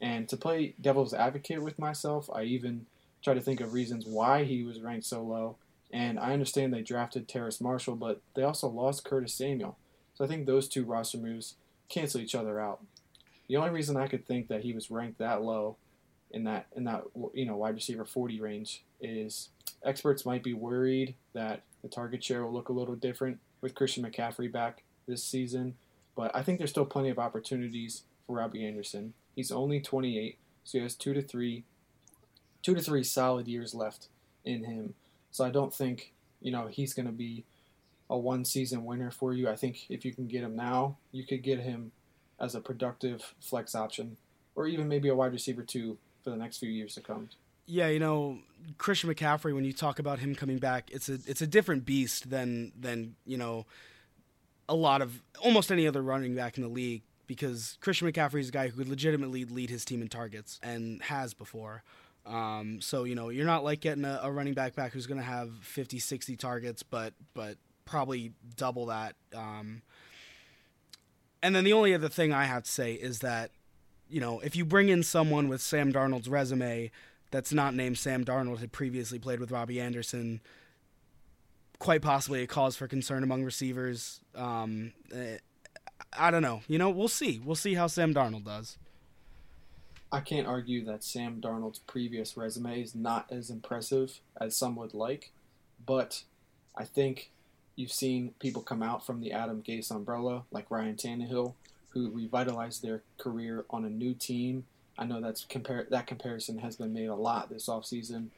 And to play devil's advocate with myself, I even try to think of reasons why he was ranked so low. And I understand they drafted Terrace Marshall, but they also lost Curtis Samuel. So I think those two roster moves cancel each other out. The only reason I could think that he was ranked that low in that in that you know wide receiver 40 range is experts might be worried that the target share will look a little different with Christian McCaffrey back this season, but I think there's still plenty of opportunities for Robbie Anderson. He's only 28, so he has two to three, two to three solid years left in him. So I don't think you know he's going to be a one season winner for you. I think if you can get him now, you could get him as a productive flex option, or even maybe a wide receiver two for the next few years to come. Yeah, you know, Christian McCaffrey. When you talk about him coming back, it's a it's a different beast than than you know a lot of almost any other running back in the league because Christian McCaffrey is a guy who could legitimately lead his team in targets and has before. Um, so you know you're not like getting a, a running back back who's going to have 50, 60 targets, but but probably double that. Um, and then the only other thing I have to say is that you know if you bring in someone with Sam Darnold's resume that's not named Sam Darnold had previously played with Robbie Anderson, quite possibly a cause for concern among receivers. Um, eh, I don't know. You know, we'll see. We'll see how Sam Darnold does. I can't argue that Sam Darnold's previous resume is not as impressive as some would like, but I think you've seen people come out from the Adam Gase umbrella, like Ryan Tannehill, who revitalized their career on a new team. I know that's compare that comparison has been made a lot this offseason.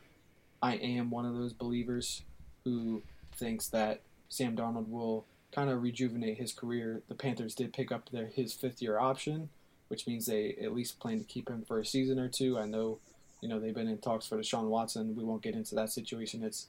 I am one of those believers who thinks that Sam Darnold will kind of rejuvenate his career. The Panthers did pick up their his fifth year option, which means they at least plan to keep him for a season or two. I know, you know, they've been in talks for Deshaun Watson. We won't get into that situation. It's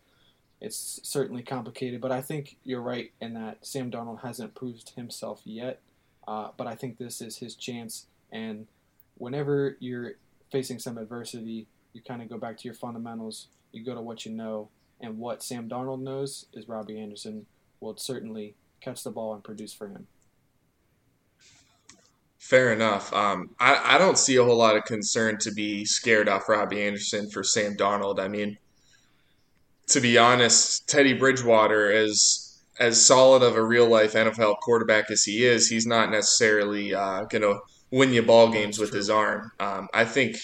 it's certainly complicated, but I think you're right in that Sam Darnold hasn't proved himself yet. Uh, but I think this is his chance. And whenever you're facing some adversity, you kind of go back to your fundamentals. You go to what you know, and what Sam Darnold knows is Robbie Anderson will certainly catch the ball and produce for him. Fair enough. Um, I, I don't see a whole lot of concern to be scared off Robbie Anderson for Sam Darnold. I mean, to be honest, Teddy Bridgewater is as solid of a real life NFL quarterback as he is. He's not necessarily uh, going to win you ball games with his arm. Um, I think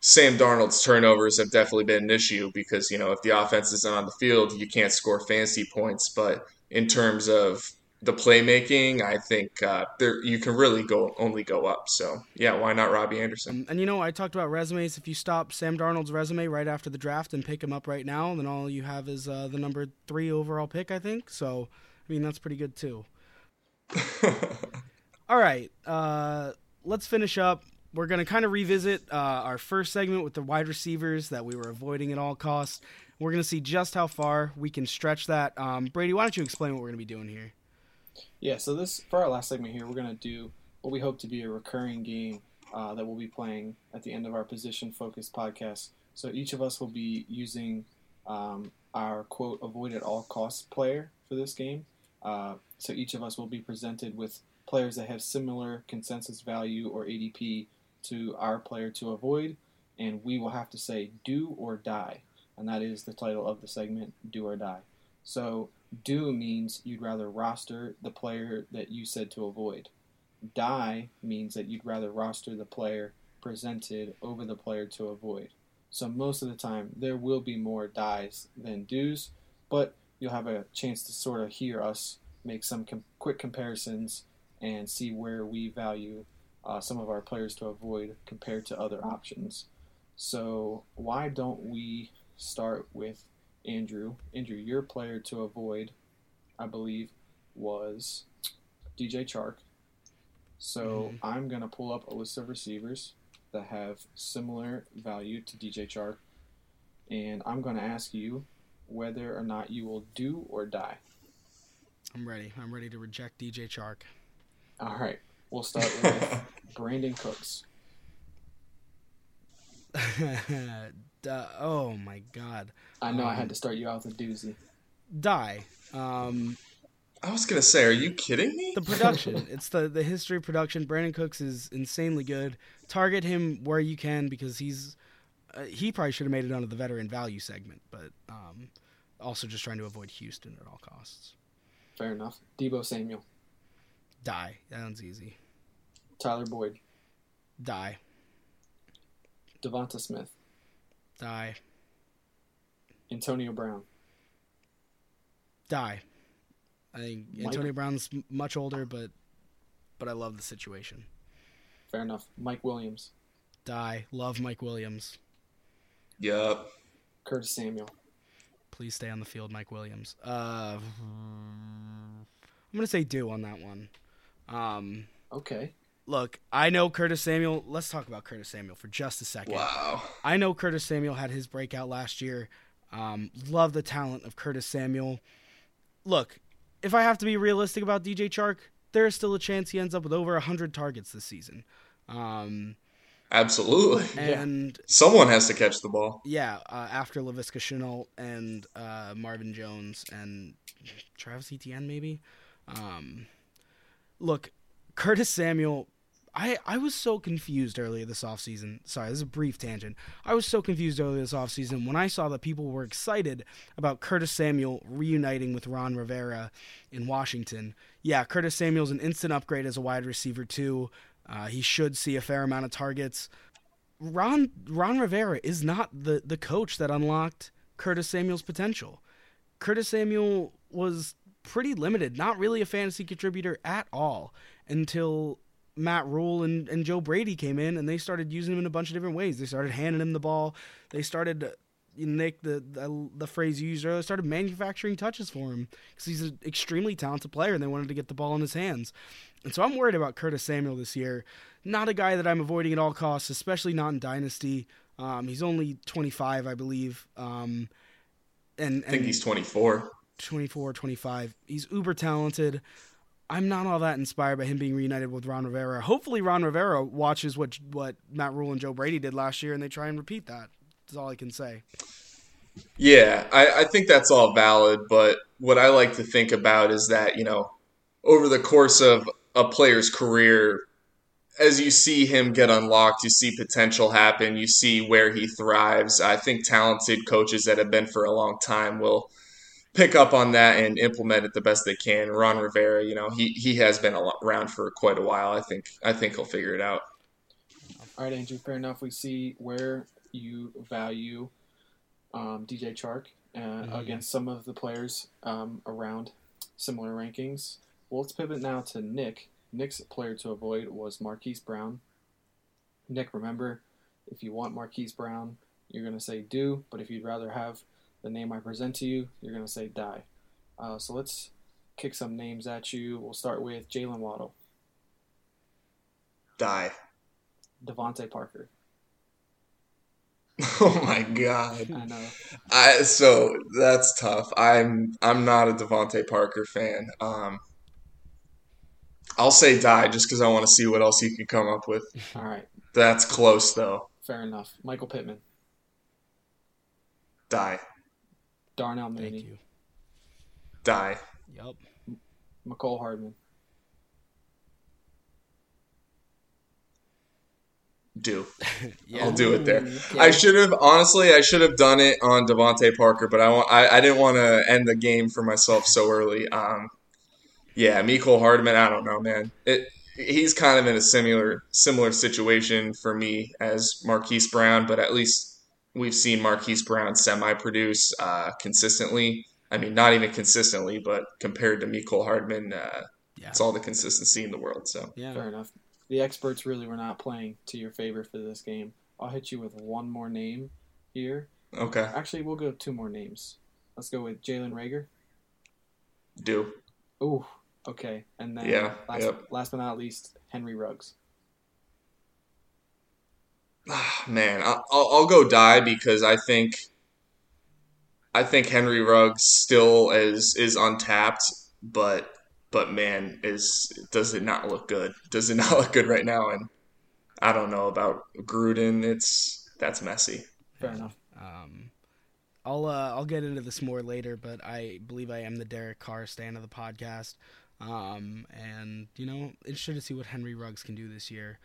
Sam Darnold's turnovers have definitely been an issue because you know if the offense isn't on the field, you can't score fancy points. But in terms of the playmaking, I think uh, there you can really go only go up. So yeah, why not Robbie Anderson? And you know, I talked about resumes. If you stop Sam Darnold's resume right after the draft and pick him up right now, then all you have is uh, the number three overall pick, I think. So I mean, that's pretty good too. all right, uh, let's finish up. We're going to kind of revisit uh, our first segment with the wide receivers that we were avoiding at all costs. We're going to see just how far we can stretch that. Um, Brady, why don't you explain what we're going to be doing here? Yeah, so this for our last segment here, we're gonna do what we hope to be a recurring game uh, that we'll be playing at the end of our position-focused podcast. So each of us will be using um, our quote "avoid at all costs" player for this game. Uh, so each of us will be presented with players that have similar consensus value or ADP to our player to avoid, and we will have to say "do or die," and that is the title of the segment "Do or Die." So do means you'd rather roster the player that you said to avoid. Die means that you'd rather roster the player presented over the player to avoid. So most of the time, there will be more dies than do's, but you'll have a chance to sort of hear us make some com- quick comparisons and see where we value uh, some of our players to avoid compared to other options. So why don't we start with Andrew. Andrew, your player to avoid, I believe, was DJ Chark. So mm-hmm. I'm going to pull up a list of receivers that have similar value to DJ Chark. And I'm going to ask you whether or not you will do or die. I'm ready. I'm ready to reject DJ Chark. All right. We'll start with Brandin Cooks. oh my god. I know um, I had um, to start you out with a doozy. Die. Um, I was gonna say, are you kidding me? The production. it's the the history of production. Brandin Cooks is insanely good. Target him where you can because he's uh, he probably should have made it onto the veteran value segment, but um, also just trying to avoid Houston at all costs. Fair enough. Deebo Samuel. Die. That one's easy. Tyler Boyd. Die. Devonta Smith. Die. Antonio Brown. Die. I think Mike. Antonio Brown's much older, but but I love the situation. Fair enough. Mike Williams. Die. Love Mike Williams. Yup. Curtis Samuel. Please stay on the field, Mike Williams. Uh, I'm gonna say do on that one. Um, okay look, I know Curtis Samuel. Let's talk about Curtis Samuel for just a second. Wow. I know Curtis Samuel had his breakout last year. Um, love the talent of Curtis Samuel. Look, if I have to be realistic about DJ Chark, there is still a chance he ends up with over 100 targets this season. Um, Absolutely. Yeah. And Someone has to catch the ball. yeah, uh, after Laviska Shenault and uh, Marvin Jones and Travis Etienne, maybe. Um, look, Curtis Samuel. I, I was so confused earlier this offseason. Sorry, this is a brief tangent. I was so confused earlier this offseason when I saw that people were excited about Curtis Samuel reuniting with Ron Rivera in Washington. Yeah, Curtis Samuel's an instant upgrade as a wide receiver, too. Uh, he should see a fair amount of targets. Ron Ron Rivera is not the the coach that unlocked Curtis Samuel's potential. Curtis Samuel was pretty limited, not really a fantasy contributor at all until Matt Rhule and, and Joe Brady came in and they started using him in a bunch of different ways. They started handing him the ball. They started uh, Nick the, the the phrase you used earlier started manufacturing touches for him because he's an extremely talented player and they wanted to get the ball in his hands. And so I'm worried about Curtis Samuel this year. Not a guy that I'm avoiding at all costs, especially not in Dynasty. Um, he's only 25, I believe. Um, and, I think he's 24. 24, 25. He's uber talented. I'm not all that inspired by him being reunited with Ron Rivera. Hopefully, Ron Rivera watches what what Matt Rhule and Joe Brady did last year, and they try and repeat that. That's all I can say. Yeah, I, I think that's all valid, but what I like to think about is that, you know, over the course of a player's career, as you see him get unlocked, you see potential happen, you see where he thrives. I think talented coaches that have been for a long time will pick up on that and implement it the best they can. Ron Rivera, you know, he, he has been around for quite a while. I think I think he'll figure it out. All right, Andrew. Fair enough. We see where you value um, DJ Chark uh, Mhm. against some of the players um, around similar rankings. Well, let's pivot now to Nick. Nick's player to avoid was Marquise Brown. Nick, remember, if you want Marquise Brown, you're going to say do, but if you'd rather have the name I present to you, you're going to say die. Uh, so let's kick some names at you. We'll start with Jaylen Waddle, Die. DeVante Parker. Oh my god. I know. I so that's tough. I'm I'm not a DeVante Parker fan. Um, I'll say die just because I want to see what else you can come up with. All right. That's close though. Fair enough. Michael Pittman, Die, Darnell Thank you. die. Yep. Mecole Hardman, Do. Yeah. I'll do it there. Okay. I should have honestly. I should have done it on DeVante Parker, but I want. I, I didn't want to end the game for myself so early. Um, yeah, Mecole Hardman. I don't know, man. It. He's kind of in a similar similar situation for me as Marquise Brown, but at least we've seen Marquise Brown semi produce uh, consistently. I mean, not even consistently, but compared to Mecole Hardman, uh, Yeah. it's all the consistency in the world. So Yeah. Fair enough. The experts really were not playing to your favor for this game. I'll hit you with one more name here. okay, Actually, we'll go two more names. Let's go with Jalen Reagor. do. Ooh, okay. And then Yeah, last, yep. last but not least, Henry Ruggs. Ah, Man, I- I'll, I'll go die because I think I think Henry Ruggs still is is untapped, but but man, is does it not look good? Does it not look good right now? And I don't know about Gruden. It's that's messy. Fair enough. Um, I'll uh, I'll get into this more later, but I believe I am the Derek Carr stand of the podcast. Um, and you know, interested to see what Henry Ruggs can do this year.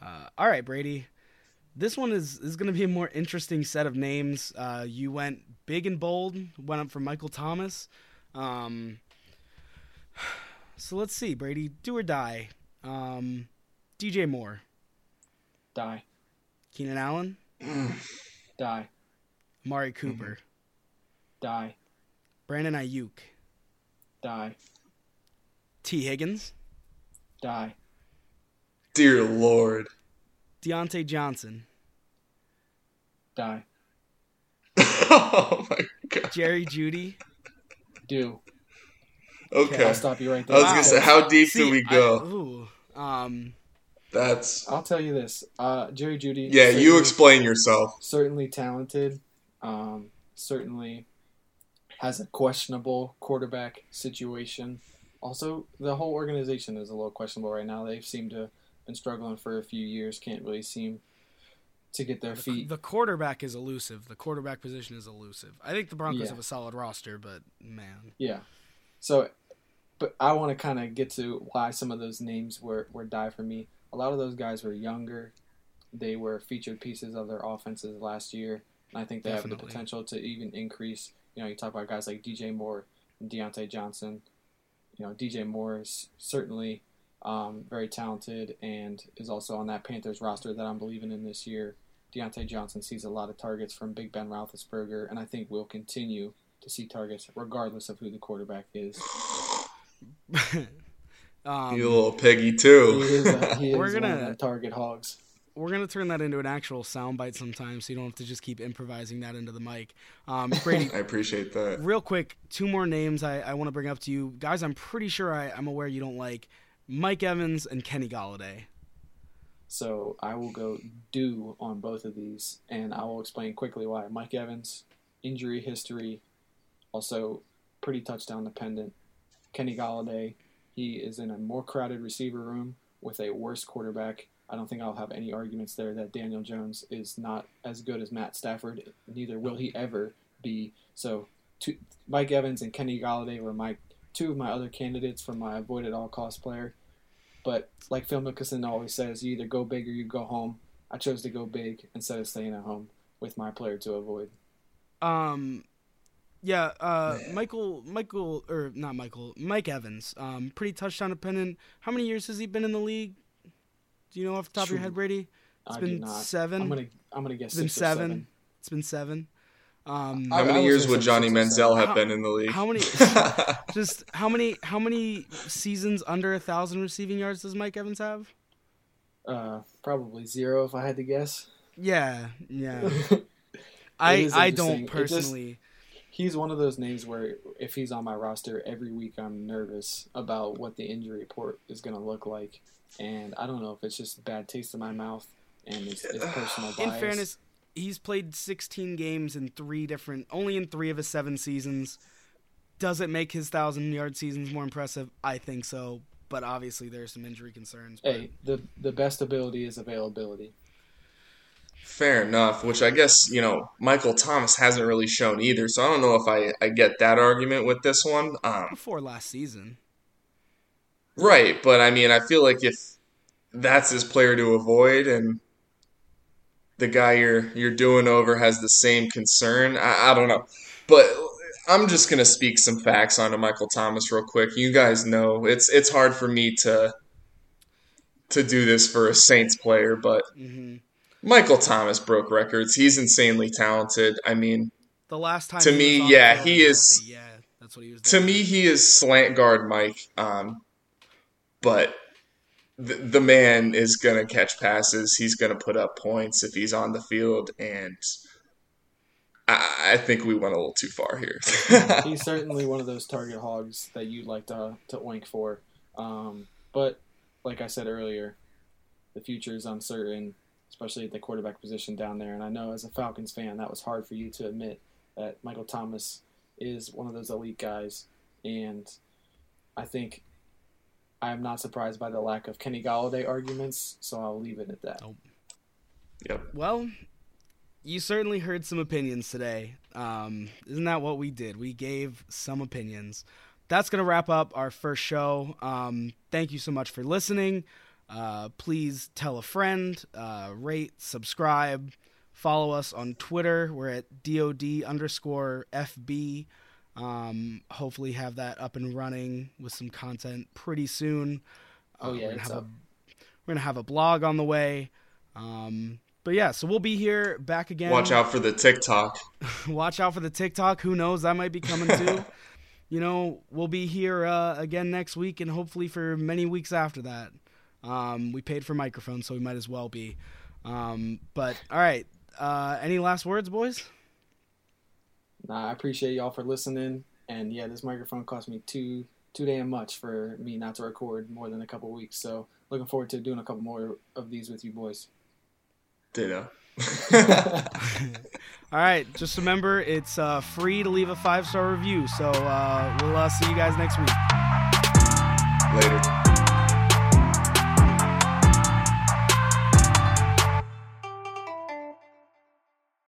Uh, all right, Brady. This one is is going to be a more interesting set of names. Uh, you went big and bold, went up for Michael Thomas. Um, so let's see, Brady, do or die. Um, DJ Moore, Die. Keenan Allen, Die. Mari Cooper, Die. Brandon Aiyuk, Die. Tee Higgins, Die. Dear Lord. Diontae Johnson, Die. oh my god. Jerry Jeudy. Do. Okay. I'll stop you right there. I there. was gonna say, how deep See, do we I- go? ooh, um, That's I'll tell you this. Uh, Jerry Jeudy. yeah. You explain yourself. certainly talented. Um, certainly has a questionable quarterback situation. Also, the whole organization is a little questionable right now. They seem to have been struggling for a few years. Can't really seem to get their feet. The quarterback is elusive. The quarterback position is elusive. I think the Broncos Yeah. have a solid roster, but man, Yeah. So, but I want to kind of get to why some of those names were, were die for me. A lot of those guys were younger. They were featured pieces of their offenses last year. And I think they have the potential to even increase. You know, you talk about guys like DJ Moore and Diontae Johnson. You know, DJ Moore is certainly um, very talented and is also on that Panthers roster that I'm believing in this year. Diontae Johnson sees a lot of targets from Big Ben Roethlisberger, and I think we'll continue to see targets regardless of who the quarterback is. um, you little piggy He too. is, a, he is We're gonna- them target hogs. we're gonna turn that into an actual soundbite sometime, so you don't have to just keep improvising that into the mic. Um, Brady, I appreciate that. real quick, two more names I, I want to bring up to you guys. I'm pretty sure I, I'm aware you don't like Mike Evans and Kenny Golladay. So I will go do on both of these, and I will explain quickly why. Mike Evans, injury history, also pretty touchdown dependent. Kenny Golladay, he is in a more crowded receiver room with a worse quarterback. I don't think I'll have any arguments there that Daniel Jones is not as good as Matt Stafford. Neither will he ever be. So, Mike Evans and Kenny Golladay were my two of my other candidates for my avoid at all cost player. But like Phil Mickelson always says, you either go big or you go home. I chose to go big instead of staying at home with my player to avoid. Um, yeah, uh, Michael, Michael, or not Michael, Mike Evans. Um, pretty touchdown dependent. How many years has he been in the league? Do you know off the top of your head, Brady? It's I been seven. I'm gonna I'm gonna guess It's been seven. seven. It's been seven. Um, How I- I many years would Johnny Manziel have How- been in the league? how many? just how many? How many seasons under a thousand receiving yards does Mike Evans have? Uh, probably zero if I had to guess. Yeah, yeah. I I don't It just- personally. he's one of those names where if he's on my roster every week, I'm nervous about what the injury report is going to look like, and I don't know if it's just bad taste in my mouth and it's, it's personal bias. In fairness, he's played 16 games in three different, only in three of his seven seasons. Does it make his thousand yard seasons more impressive? I think so, but obviously there's some injury concerns. but- hey, the the best ability is availability. Fair enough, which I guess, you know, Michael Thomas hasn't really shown either, so I don't know if I, I get that argument with this one. Um, before last season. right, but I mean, I feel like if that's his player to avoid and the guy you're you're doing over has the same concern, I, I don't know. But I'm just gonna speak some facts onto Michael Thomas real quick. You guys know it's it's hard for me to to do this for a Saints player, but hmm Michael Thomas broke records. He's insanely talented. I mean, The last time To me, was on the yeah, he is- healthy, Yeah, that's what he was. to me, he is slant guard Mike. Um, but the, the man is going to catch passes. He's going to put up points if he's on the field. And I, I think we went a little too far here. He's certainly one of those target hogs that you'd like to to oink for. Um, but like I said earlier, the future is uncertain, especially at the quarterback position down there. And I know as a Falcons fan, that was hard for you to admit that Michael Thomas is one of those elite guys. And I think I'm not surprised by the lack of Kenny Golladay arguments, so I'll leave it at that. yep. Well, you certainly heard some opinions today. Um, isn't that what we did? We gave some opinions. That's going to wrap up our first show. Um, thank you so much for listening. Uh, please tell a friend, uh, rate, subscribe, follow us on Twitter. We're at DOD underscore FB. Um, hopefully, have that up and running with some content pretty soon. Oh, Uh, yeah, we're gonna it's have a we're gonna have a blog on the way. Um, but yeah, so we'll be here back again. Watch out for the TikTok. Watch out for the TikTok. Who knows? That might be coming too. you know, we'll be here uh, again next week and hopefully for many weeks after that. Um, we paid for microphones, so we might as well be. Um, but all right. Uh, any last words, boys? Nah, I appreciate y'all for listening. And yeah, this microphone cost me too too damn much for me not to record more than a couple weeks. So looking forward to doing a couple more of these with you boys. Ditto. All right. Just remember, it's uh, free to leave a five star review. So uh, we'll uh, see you guys next week. Later.